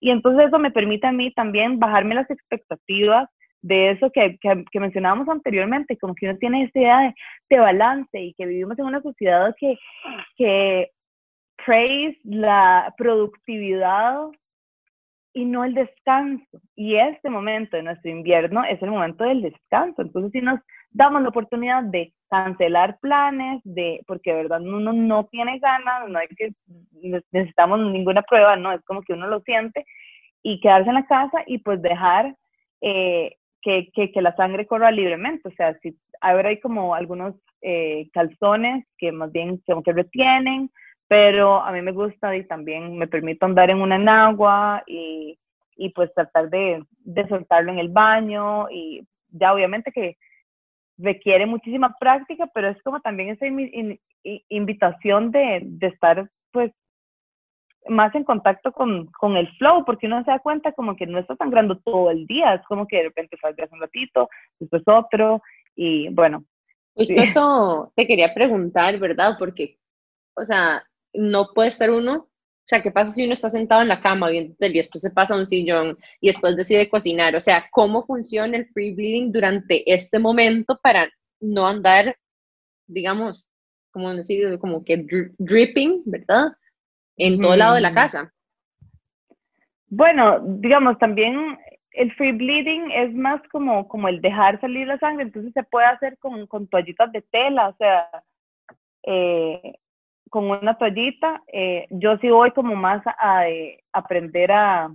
Speaker 3: Y entonces eso me permite a mí también bajarme las expectativas de eso que, que, mencionábamos anteriormente, como que uno tiene esta idea de, balance y que vivimos en una sociedad que, que praise la productividad y no el descanso. Y este momento de nuestro invierno es el momento del descanso. Entonces, si nos damos la oportunidad de cancelar planes, de, porque de verdad uno no tiene ganas, no hay que, necesitamos ninguna prueba, no, es como que uno lo siente, y quedarse en la casa y pues dejar eh, que, que, la sangre corra libremente. O sea, si ahora hay como algunos eh, calzones que más bien como que retienen, pero a mí me gusta y también me permito andar en una enagua y, y pues tratar de, de, soltarlo en el baño y ya obviamente que requiere muchísima práctica, pero es como también esa invitación de, de estar pues más en contacto con, con, el flow, porque uno se da cuenta como que no está sangrando todo el día, es como que de repente salgas un ratito, después otro, y bueno.
Speaker 2: Pues eso te quería preguntar, ¿verdad? Porque, o sea, no puede ser uno, o sea, ¿qué pasa si uno está sentado en la cama viendo y después se pasa a un sillón y después decide cocinar? O sea, ¿cómo funciona el free bleeding durante este momento para no andar, digamos, como decir, como que dripping, ¿verdad? en todo lado de la casa.
Speaker 3: Bueno, digamos, también el free bleeding es más como, como el dejar salir la sangre, entonces se puede hacer con, con toallitas de tela, o sea, eh, con una toallita. Eh, yo sí voy como más a, eh, aprender a,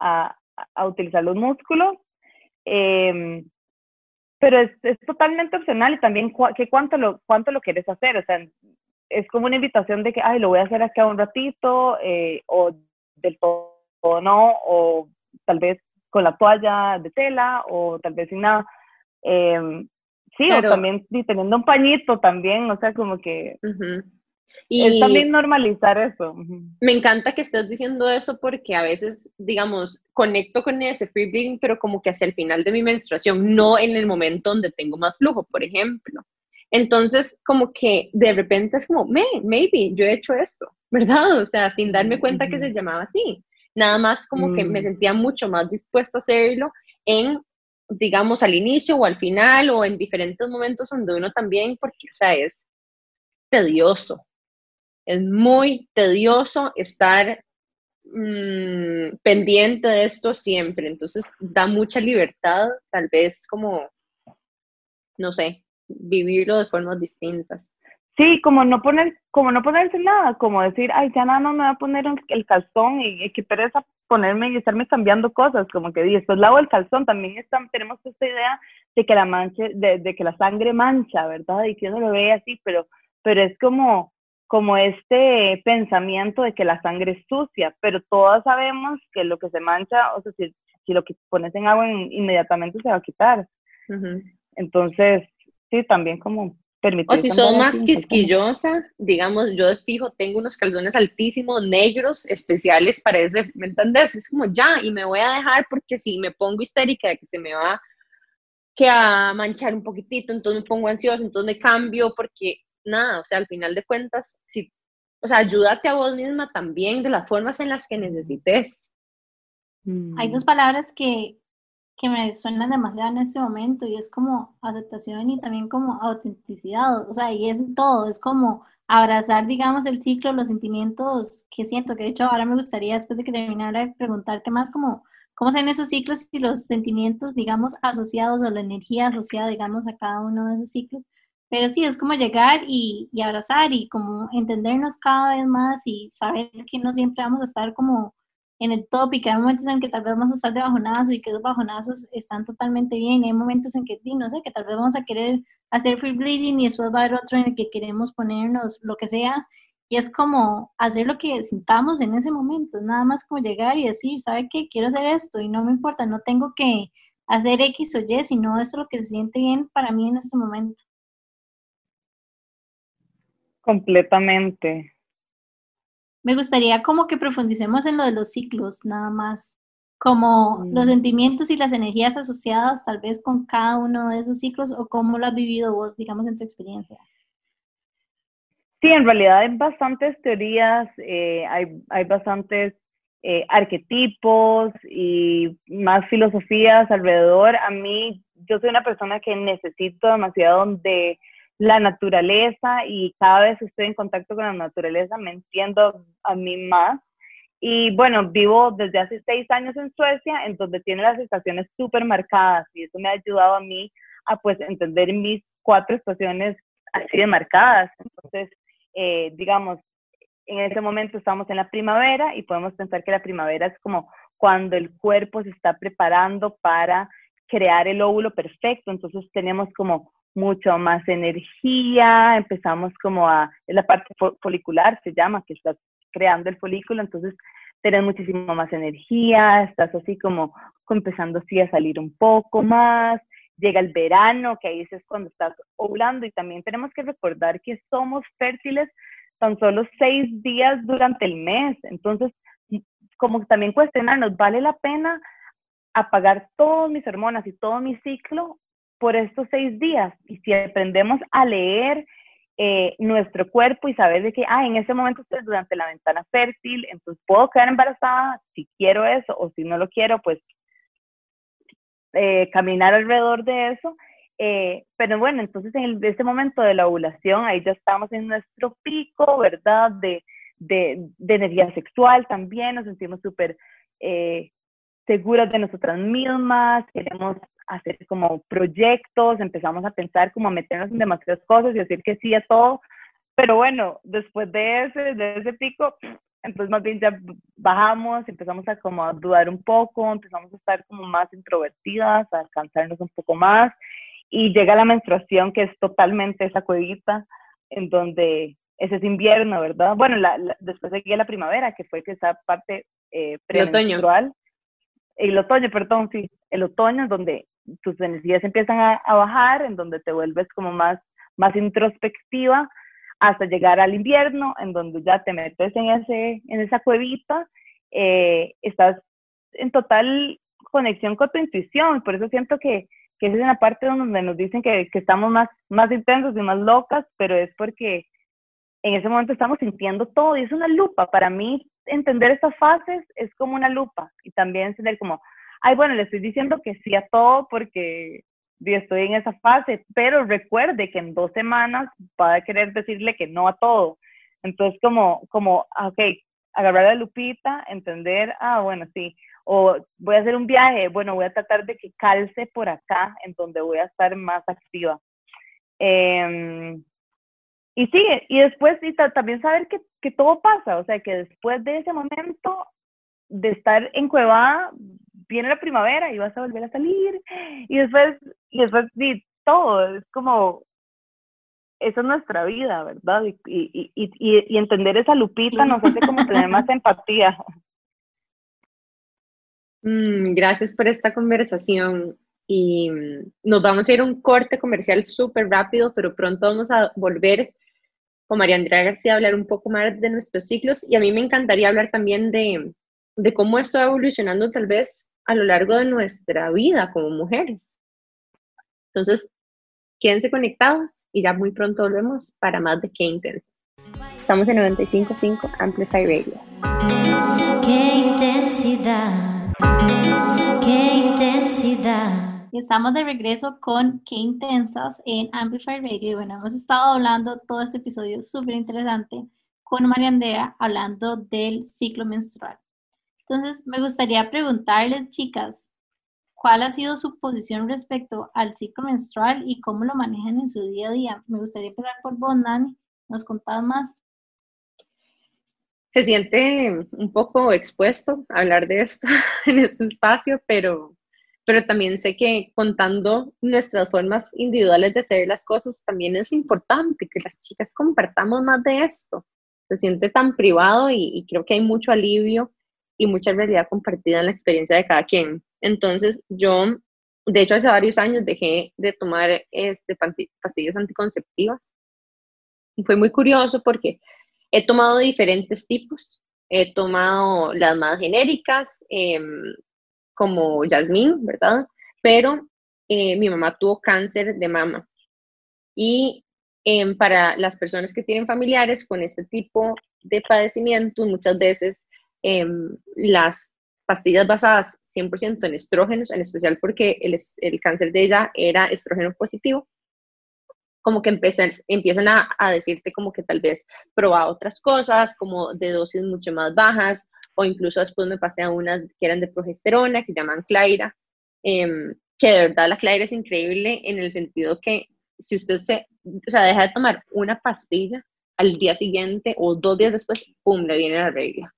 Speaker 3: a, a, utilizar los músculos. Em, pero es, es, totalmente opcional y también que cuánto lo, cuánto lo quieres hacer. O sea, es como una invitación de que, ay, lo voy a hacer acá un ratito, eh, o del todo no, o tal vez con la toalla de tela, o tal vez sin nada. Eh, sí, o también teniendo un pañito también, o sea, como que... Y es también normalizar eso.
Speaker 2: Me encanta que estés diciendo eso porque a veces, digamos, conecto con ese free bleeding, pero como que hacia el final de mi menstruación, no en el momento donde tengo más flujo, por ejemplo. Entonces, como que de repente es como, maybe yo he hecho esto, ¿verdad? O sea, sin darme cuenta que se llamaba así. Nada más como que me mm. sentía mucho más dispuesto a hacerlo en, digamos, al inicio o al final o en diferentes momentos donde uno también, porque, o sea, es tedioso. Es muy tedioso estar mm, pendiente de esto siempre. Entonces, da mucha libertad, tal vez como, no sé, vivirlo de formas distintas.
Speaker 3: Sí, como no poner, como no ponerse nada, como decir, ay, ya nada no me va a poner el calzón y, qué pereza ponerme y estarme cambiando cosas, como que después lavo el calzón, también están, tenemos esta idea de que la mancha, de, de, que la sangre mancha, ¿verdad? Y que uno lo ve así, pero, pero es como, como este pensamiento de que la sangre es sucia, pero todas sabemos que lo que se mancha, o sea, si, si lo que pones en agua inmediatamente se va a quitar. Entonces, sí, también como permitir.
Speaker 2: O si sos más quisquillosa, digamos, yo de fijo tengo unos calzones altísimos, negros, especiales para ese, ¿me entendés? Es como ya, y me voy a dejar porque si me pongo histérica de que se me va que a manchar un poquitito, entonces me pongo ansiosa, entonces me cambio porque nada, o sea, al final de cuentas, si, o sea, ayúdate a vos misma también de las formas en las que necesites.
Speaker 1: Hay dos palabras que que me suenan demasiado en este momento y es como aceptación y también como autenticidad, o sea, y es todo, es como abrazar, digamos, el ciclo, los sentimientos que siento, que de hecho ahora me gustaría, después de que terminara, preguntarte más como, cómo son esos ciclos y los sentimientos, digamos, asociados o la energía asociada, digamos, a cada uno de esos ciclos. Pero sí, es como llegar y, abrazar y como entendernos cada vez más y saber que no siempre vamos a estar como en el top y que hay momentos en que tal vez vamos a estar de bajonazo y que esos bajonazos están totalmente bien. Hay momentos en que, no sé, que tal vez vamos a querer hacer free bleeding y después va a haber otro en el que queremos ponernos lo que sea. Y es como hacer lo que sintamos en ese momento, nada más como llegar y decir, ¿sabe qué? Quiero hacer esto y no me importa, no tengo que hacer X o Y, sino esto es lo que se siente bien para mí en este momento.
Speaker 3: Completamente,
Speaker 1: me gustaría como que profundicemos en lo de los ciclos, nada más, como los mm. sentimientos y las energías asociadas tal vez con cada uno de esos ciclos o cómo lo has vivido vos, digamos, en tu experiencia.
Speaker 3: Sí, en realidad hay bastantes teorías, eh, hay, hay bastantes eh, arquetipos y más filosofías alrededor. A mí, yo soy una persona que necesito demasiado de la naturaleza y cada vez estoy en contacto con la naturaleza, me entiendo a mí más. Y bueno, vivo desde hace seis años en Suecia, en donde tiene las estaciones súper marcadas y eso me ha ayudado a mí a pues entender mis cuatro estaciones así de marcadas. Entonces, eh, digamos, en ese momento estamos en la primavera y podemos pensar que la primavera es como cuando el cuerpo se está preparando para crear el óvulo perfecto. Entonces tenemos como mucho más energía, empezamos como a, es la parte folicular, se llama, que estás creando el folículo, entonces tienes muchísimo más energía, estás así como, empezando así a salir un poco más, llega el verano, que ahí es cuando estás ovulando y también tenemos que recordar que somos fértiles tan solo seis días durante el mes, entonces como también cuestionarnos, ¿vale la pena apagar todas mis hormonas y todo mi ciclo por estos seis días. Y si aprendemos a leer eh, nuestro cuerpo y saber de que, ah, en ese momento estoy durante la ventana fértil, entonces puedo quedar embarazada si quiero eso o si no lo quiero, pues eh, caminar alrededor de eso. Eh, pero bueno, entonces en ese momento de la ovulación, ahí ya estamos en nuestro pico, ¿verdad? De, de, de energía sexual también, nos sentimos súper seguras de nosotras mismas, queremos hacer como proyectos, empezamos a pensar como a meternos en demasiadas cosas y decir que sí a todo, pero bueno, después de ese, de ese pico, entonces más bien ya bajamos, empezamos a como a dudar un poco, empezamos a estar como más introvertidas, a cansarnos un poco más, y llega la menstruación que es totalmente esa cuevita en donde ese es invierno, ¿verdad? Bueno, la, después seguía la primavera, que fue que esa parte eh, premenstrual. El otoño, perdón, sí, el otoño es donde tus energías empiezan a, bajar, en donde te vuelves como más, más introspectiva, hasta llegar al invierno, en donde ya te metes en, ese, en esa cuevita, eh, estás en total conexión con tu intuición, por eso siento que, que esa es la parte donde nos dicen que, que estamos más, más intensos y más locas, pero es porque en ese momento estamos sintiendo todo y es una lupa. Para mí, entender estas fases es como una lupa y también entender como, ay, bueno, le estoy diciendo que sí a todo porque estoy en esa fase, pero recuerde que en dos semanas va a querer decirle que no a todo. Entonces, como, como, ah, ok, agarrar la lupita, entender, ah, bueno, sí, o voy a hacer un viaje, bueno, voy a tratar de que calce por acá, en donde voy a estar más activa. Em, y sigue, y después y también saber que, que, todo pasa, o sea, que después de ese momento de estar en Cueva, viene la primavera y vas a volver a salir, y después, y después, y todo, es como, esa es nuestra vida, ¿verdad? Y, y, y, y entender esa lupita nos hace como tener más empatía.
Speaker 2: Mm, gracias por esta conversación y nos vamos a ir a un corte comercial súper rápido, pero pronto vamos a volver con María Andrea García hablar un poco más de nuestros ciclos y a mí me encantaría hablar también de, de cómo esto va evolucionando tal vez a lo largo de nuestra vida como mujeres. Entonces, quédense conectados y ya muy pronto volvemos para más de Qué Intensa. Estamos en 95.5 Amplify Radio.
Speaker 1: Qué intensidad Qué intensidad. Estamos de regreso con Qué Intensas en Amplify Radio. Y bueno, hemos estado hablando todo este episodio súper interesante con María Andrea hablando del ciclo menstrual. Entonces, me gustaría preguntarles, chicas, ¿cuál ha sido su posición respecto al ciclo menstrual y cómo lo manejan en su día a día? Me gustaría empezar por vos, Nani. ¿Nos contás más?
Speaker 2: se siente un poco expuesto hablar de esto en este espacio, pero, pero también sé que contando nuestras formas individuales de hacer las cosas también es importante que las chicas compartamos más de esto. Se siente tan privado y, creo que hay mucho alivio y mucha realidad compartida en la experiencia de cada quien. Entonces yo, de hecho, hace varios años dejé de tomar este, pastillas anticonceptivas. Y fue muy curioso porque He tomado diferentes tipos. He tomado las más genéricas, em, como Jasmine, ¿verdad? Pero eh, mi mamá tuvo cáncer de mama. Y em, para las personas que tienen familiares con este tipo de padecimientos, muchas veces em, las pastillas basadas 100% en estrógenos, en especial porque el, el, cáncer de ella era estrógeno positivo, como que empiezan, empiezan a, a, decirte como que tal vez proba otras cosas, como de dosis mucho más bajas, o incluso después me pasé a unas que eran de progesterona, que llaman Claira, em, que de verdad la Claira es increíble en el sentido que si usted se, o sea, deja de tomar una pastilla al día siguiente o dos días después, ¡pum!, le viene la regla.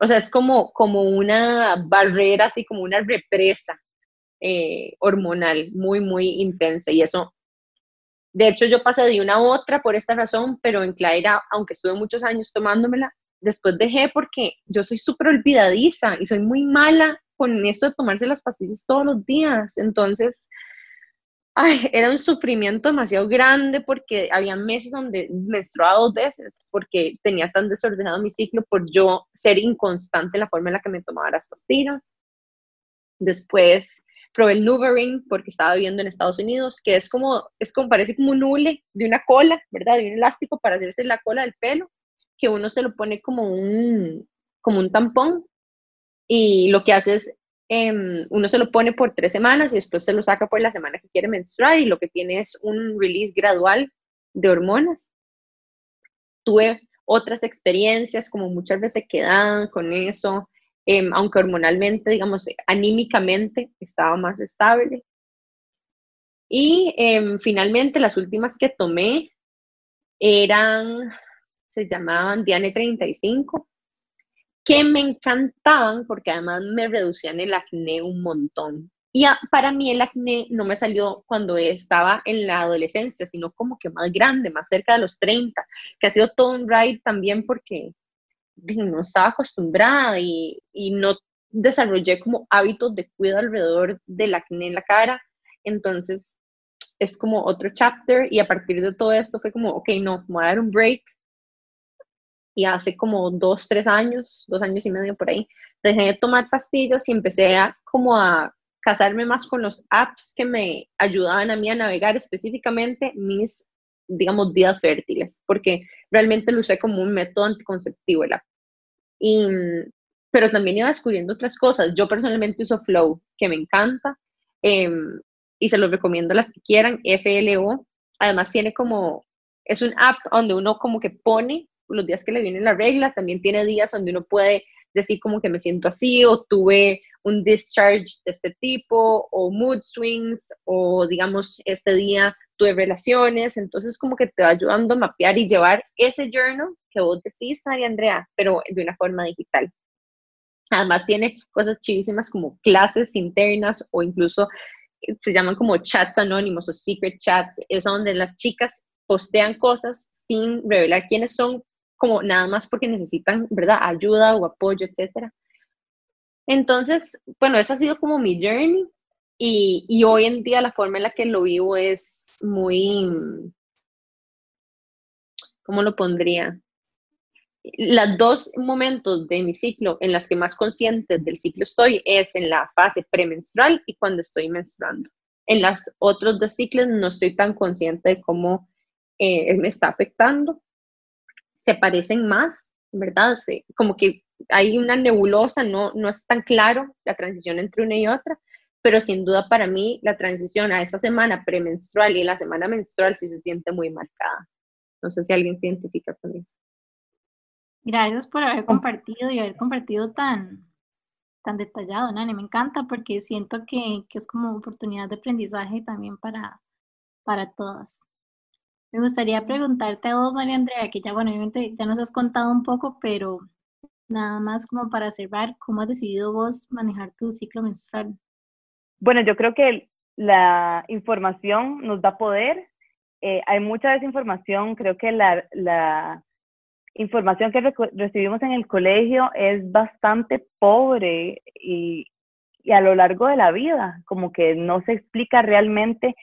Speaker 2: O sea, es como, como una barrera, así como una represa eh, hormonal muy, muy intensa y eso de hecho, yo pasé de una a otra por esta razón, pero en Claira, aunque estuve muchos años tomándomela, después dejé porque yo soy súper olvidadiza y soy muy mala con esto de tomarse las pastillas todos los días. Entonces, era un sufrimiento demasiado grande porque había meses donde menstruaba dos veces porque tenía tan desordenado mi ciclo por yo ser inconstante en la forma en la que me tomaba las pastillas. Después probé el NuvaRing porque estaba viviendo en Estados Unidos, que es como, es como, parece como un hule de una cola, ¿verdad? De un elástico para hacerse la cola del pelo, que uno se lo pone como un, como un tampón y lo que hace es, em, uno se lo pone por tres semanas y después se lo saca por la semana que quiere menstruar y lo que tiene es un release gradual de hormonas. Tuve otras experiencias, como muchas veces quedan con eso, Em, aunque hormonalmente, digamos, anímicamente estaba más estable. Y em, finalmente las últimas que tomé eran, se llamaban Diane 35, que me encantaban porque además me reducían el acné un montón. Y para mí el acné no me salió cuando estaba en la adolescencia, sino como que más grande, más cerca de los 30, que ha sido todo un ride también porque no estaba acostumbrada y, no desarrollé como hábitos de cuidado alrededor del acné en la cara. Entonces es como otro chapter y a partir de todo esto fue como, ok, no, voy a dar un break. Y hace como dos, tres años, dos años y medio por ahí, dejé de tomar pastillas y empecé a como a casarme más con los apps que me ayudaban a mí a navegar específicamente mis, digamos, días fértiles, porque realmente lo usé como un método anticonceptivo el app. Y, pero también iba descubriendo otras cosas. Yo personalmente uso Flow, que me encanta, em, y se los recomiendo a las que quieran, FLO. Además tiene como, es un app donde uno como que pone los días que le viene la regla, también tiene días donde uno puede decir como que me siento así o tuve un discharge de este tipo o mood swings o digamos este día tuve relaciones, entonces como que te va ayudando a mapear y llevar ese journal que vos decís, María Andrea, pero de una forma digital. Además tiene cosas chivísimas como clases internas o incluso eh, se llaman como chats anónimos o secret chats, es donde las chicas postean cosas sin revelar quiénes son, como nada más porque necesitan, ¿verdad?, ayuda o apoyo, etcétera. Entonces, bueno, esa ha sido como mi journey y, y hoy en día la forma en la que lo vivo es muy, ¿cómo lo pondría? Los dos momentos de mi ciclo en las que más consciente del ciclo estoy es en la fase premenstrual y cuando estoy menstruando. En los otros dos ciclos no estoy tan consciente de cómo eh, me está afectando. Se parecen más, ¿verdad? como que hay una nebulosa, no, no es tan claro la transición entre una y otra, pero sin duda para mí la transición a esa semana premenstrual y la semana menstrual sí se siente muy marcada. No sé si alguien se identifica con eso.
Speaker 1: Gracias por haber compartido y haber compartido tan, tan detallado, Nani. Me encanta porque siento que, que, es como oportunidad de aprendizaje también para, para todas. Me gustaría preguntarte a vos, María Andrea, que ya, bueno, obviamente ya nos has contado un poco, pero nada más como para cerrar, ¿cómo has decidido vos manejar tu ciclo menstrual?
Speaker 3: Bueno, yo creo que la información nos da poder. Eh, hay mucha desinformación. Creo que la, la información que recibimos en el colegio es bastante pobre y, y, a lo largo de la vida, como que no se explica realmente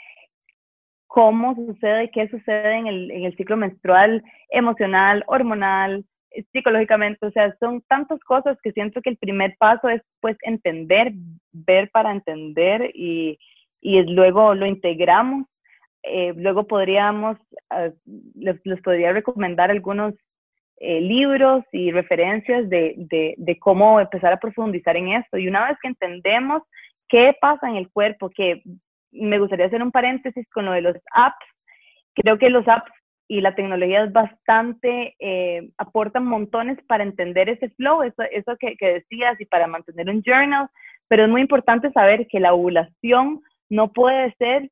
Speaker 3: cómo sucede, qué sucede en el, en el ciclo menstrual, emocional, hormonal, psicológicamente, o sea, son tantas cosas que siento que el primer paso es pues entender, ver para entender y, y luego lo integramos. Eh, luego podríamos, les, les, podría recomendar algunos eh, libros y referencias de, de, de, cómo empezar a profundizar en esto. Y una vez que entendemos qué pasa en el cuerpo, que me gustaría hacer un paréntesis con lo de los apps, creo que los apps y la tecnología es bastante, eh, aportan montones para entender ese flow, eso, eso que, que, decías, y para mantener un journal, pero es muy importante saber que la ovulación no puede ser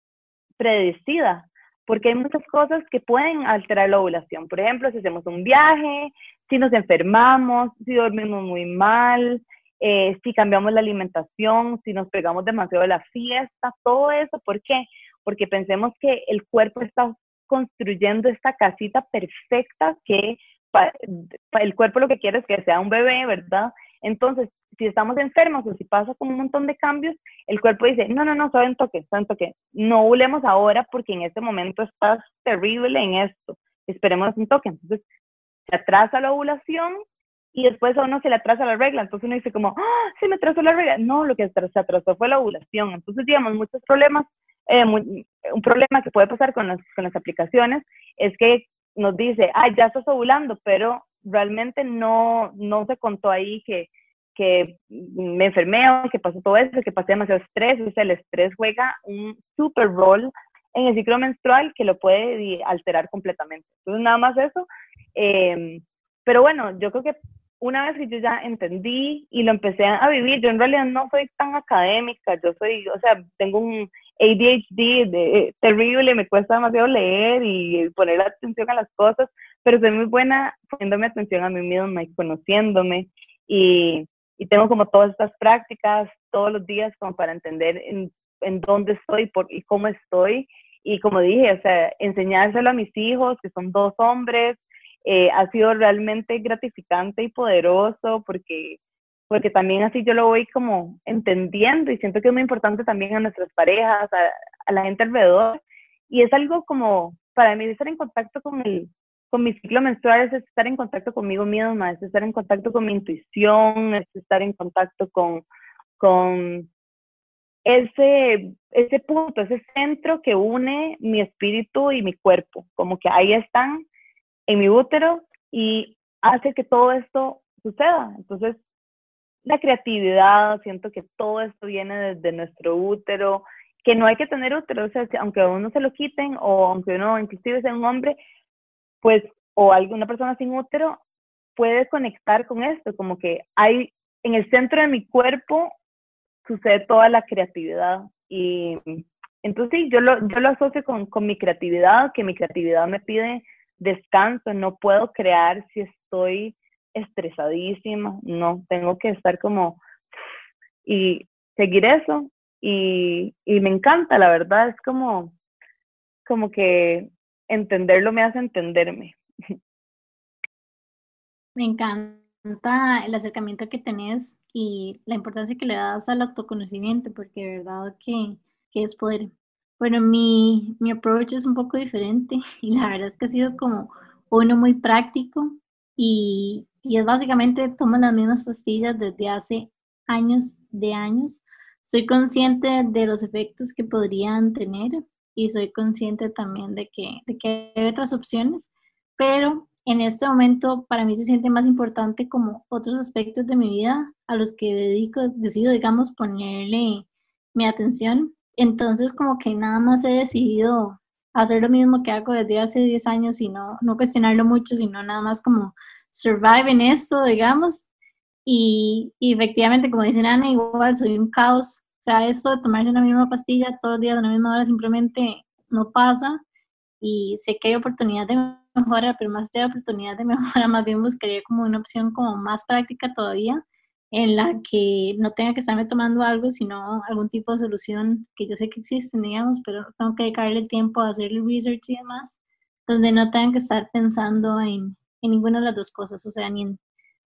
Speaker 3: predecida, porque hay muchas cosas que pueden alterar la ovulación. Por ejemplo, si hacemos un viaje, si nos enfermamos, si dormimos muy mal, eh, si cambiamos la alimentación, si nos pegamos demasiado de la fiesta, todo eso, ¿por qué? Porque pensemos que el cuerpo está construyendo esta casita perfecta que el cuerpo lo que quiere es que sea un bebé, ¿verdad? Entonces, si estamos enfermos o si pasa con un montón de cambios, el cuerpo dice, no, no, no, saben un toque, saben un toque, no ovulemos ahora porque en este momento estás terrible en esto, esperemos un toque. Entonces, se atrasa la ovulación y después a uno se le atrasa la regla, entonces uno dice como, ¡Ah, se me atrasó la regla. No, lo que se atrasó fue la ovulación. Entonces, digamos, muchos problemas eh, un problema que puede pasar con las, con las aplicaciones es que nos dice, ay, ya estás ovulando, pero realmente no, no se contó ahí que, que me enfermé o que pasó todo eso, que pasé demasiado estrés. O sea, el estrés juega un super rol en el ciclo menstrual que lo puede alterar completamente. Entonces, nada más eso. Eh, pero bueno, yo creo que una vez que yo ya entendí y lo empecé a vivir, yo en realidad no soy tan académica, yo soy, o sea, tengo un ADHD de, terrible, me cuesta demasiado leer y poner atención a las cosas, pero soy muy buena poniéndome atención a mí misma y conociéndome y, y tengo como todas estas prácticas todos los días como para entender en, en dónde estoy por, y cómo estoy. Y como dije, o sea, enseñárselo a mis hijos, que son dos hombres, eh, ha sido realmente gratificante y poderoso porque, porque también así yo lo voy como entendiendo y siento que es muy importante también a nuestras parejas, a, a la gente alrededor. Y es algo como, para mí, estar en contacto con el, con mi ciclo menstrual es estar en contacto conmigo misma, es estar en contacto con mi intuición, es estar en contacto con, con ese, ese punto, ese centro que une mi espíritu y mi cuerpo, como que ahí están en mi útero y hace que todo esto suceda. Entonces, la creatividad, siento que todo esto viene desde nuestro útero, que no hay que tener útero, o sea, aunque a uno se lo quiten o aunque uno inclusive sea un hombre, pues, o alguna persona sin útero, puede conectar con esto, como que hay en el centro de mi cuerpo sucede toda la creatividad y entonces sí, yo lo, yo lo asocio con, con mi creatividad, que mi creatividad me pide descanso, no puedo crear si estoy estresadísima, no, tengo que estar como y seguir eso y, y me encanta, la verdad, es como, como que entenderlo me hace entenderme.
Speaker 1: Me encanta el acercamiento que tenés y la importancia que le das al autoconocimiento, porque de verdad que, que es poder bueno, mi, mi approach es un poco diferente y la verdad es que ha sido como uno muy práctico y, y es básicamente tomo las mismas pastillas desde hace años de años. Soy consciente de los efectos que podrían tener y soy consciente también de que, de que hay otras opciones, pero en este momento para mí se siente más importante como otros aspectos de mi vida a los que dedico, decido, digamos, ponerle mi atención entonces como que nada más he decidido hacer lo mismo que hago desde hace 10 años y no, no cuestionarlo mucho, sino nada más como survive en esto, digamos. Y, efectivamente, como dicen Ana, igual soy un caos. O sea, esto de tomarse una misma pastilla todos los días a la misma hora simplemente no pasa. Y sé que hay oportunidad de mejora, pero más de oportunidad de mejora, más bien buscaría como una opción como más práctica todavía en la que no tenga que estarme tomando algo, sino algún tipo de solución que yo sé que existen, digamos, pero tengo que dedicarle tiempo a hacer el research y demás, donde no tenga que estar pensando en, en ninguna de las dos cosas, o sea, ni en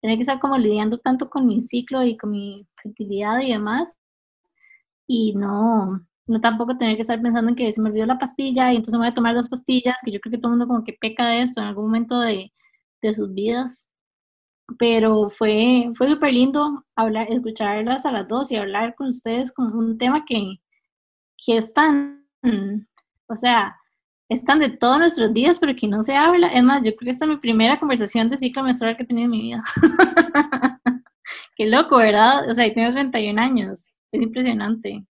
Speaker 1: tener que estar como lidiando tanto con mi ciclo y con mi fertilidad y demás, y no, no tampoco tener que estar pensando en que se me olvidó la pastilla y entonces voy a tomar dos pastillas, que yo creo que todo el mundo como que peca de esto en algún momento de, de sus vidas pero fue, fue súper lindo hablar, escucharlas a las dos y hablar con ustedes con un tema que, que es tan, o sea, están de todos nuestros días, pero que no se habla. Es más, yo creo que esta es mi primera conversación de ciclo menstrual que he tenido en mi vida. Qué loco, ¿verdad? O sea, tengo 31 años. Es impresionante.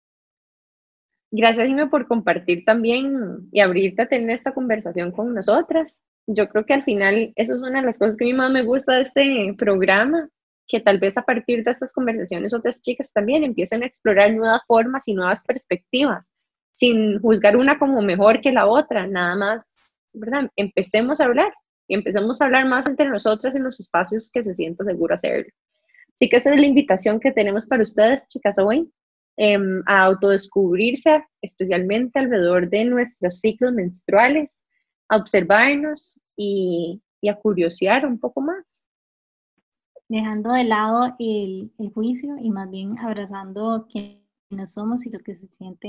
Speaker 2: Gracias, Jimmy, por compartir también y abrirte a tener esta conversación con nosotras yo creo que al final eso es una de las cosas que a mí más me gusta de este programa, que tal vez a partir de estas conversaciones otras chicas también empiecen a explorar nuevas formas y nuevas perspectivas, sin juzgar una como mejor que la otra, nada más, ¿verdad? Empecemos a hablar y empecemos a hablar más entre nosotras en los espacios que se sienta seguro hacerlo. Así que esa es la invitación que tenemos para ustedes, chicas, hoy, em, a autodescubrirse, especialmente alrededor de nuestros ciclos menstruales, a observarnos y, a curiosear un poco más.
Speaker 1: Dejando de lado el, juicio y más bien abrazando quiénes somos y lo que se siente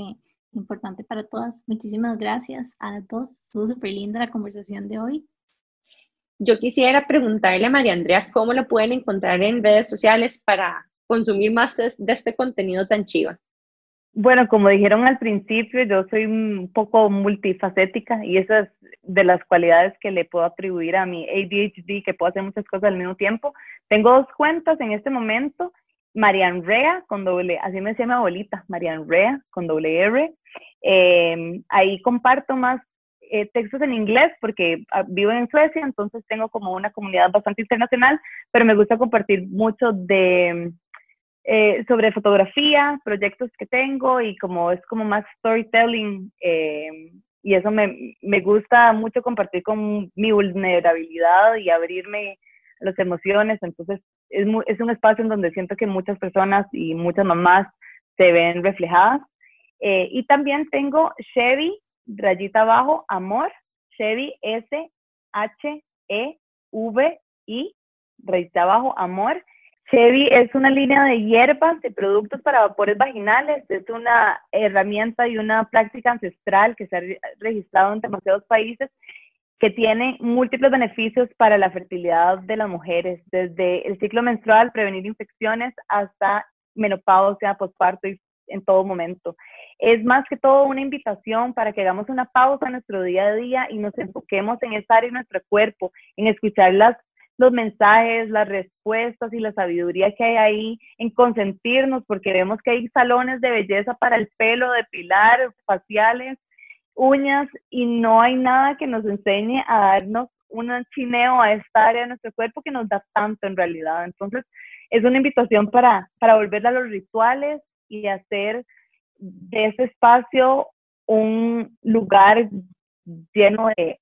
Speaker 1: importante para todas. Muchísimas gracias a las dos. Estuvo súper linda la conversación de hoy.
Speaker 2: Yo quisiera preguntarle a María Andrea cómo lo pueden encontrar en redes sociales para consumir más de, de este contenido tan chiva.
Speaker 3: Bueno, como dijeron al principio, yo soy un poco multifacética y esa es de las cualidades que le puedo atribuir a mi ADHD, que puedo hacer muchas cosas al mismo tiempo. Tengo dos cuentas en este momento, Marian Rea con doble, así me decía mi abuelita, Marian Rea con doble R. Em, ahí comparto más eh, textos en inglés porque ah, vivo en Suecia, entonces tengo como una comunidad bastante internacional, pero me gusta compartir mucho de eh, sobre fotografía, proyectos que tengo y como es como más storytelling eh, y eso me, me, gusta mucho compartir con mi vulnerabilidad y abrirme las emociones, entonces es, es un espacio en donde siento que muchas personas y muchas mamás se ven reflejadas. Eh, y también tengo Chevy, rayita abajo, amor, Chevy S H E V I, rayita abajo, amor. Chevy es una línea de hierbas, de productos para vapores vaginales. Es una herramienta y una práctica ancestral que se ha registrado en demasiados países que tiene múltiples beneficios para la fertilidad de las mujeres, desde el ciclo menstrual, prevenir infecciones, hasta menopausia, posparto y en todo momento. Es más que todo una invitación para que hagamos una pausa en nuestro día a día y nos enfoquemos en área de nuestro cuerpo, en escuchar las los mensajes, las respuestas y la sabiduría que hay ahí en consentirnos, porque vemos que hay salones de belleza para el pelo, depilar, faciales, uñas, y no hay nada que nos enseñe a darnos un chineo a esta área de nuestro cuerpo que nos da tanto en realidad. Entonces, es una invitación para, para volver a los rituales y hacer de ese espacio un lugar lleno de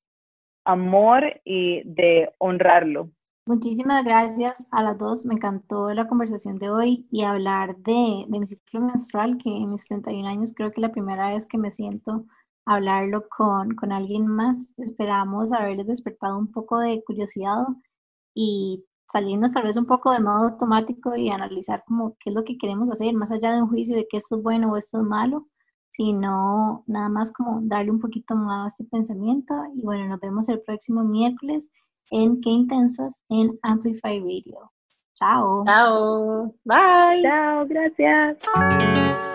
Speaker 3: amor y de honrarlo.
Speaker 1: Muchísimas gracias a las dos. Me encantó la conversación de hoy y hablar de, de mi ciclo menstrual, que en mis 31 años creo que la primera vez que me siento hablarlo con, con alguien más. Esperamos haberles despertado un poco de curiosidad y salirnos tal vez un poco del modo automático y analizar como qué es lo que queremos hacer, más allá de un juicio de que esto es bueno o esto es malo, sino nada más como darle un poquito más este pensamiento. Y bueno, nos vemos el próximo miércoles en Qué Intensas en Amplify Radio. Chao.
Speaker 2: Chao. Bye.
Speaker 3: Chao, gracias.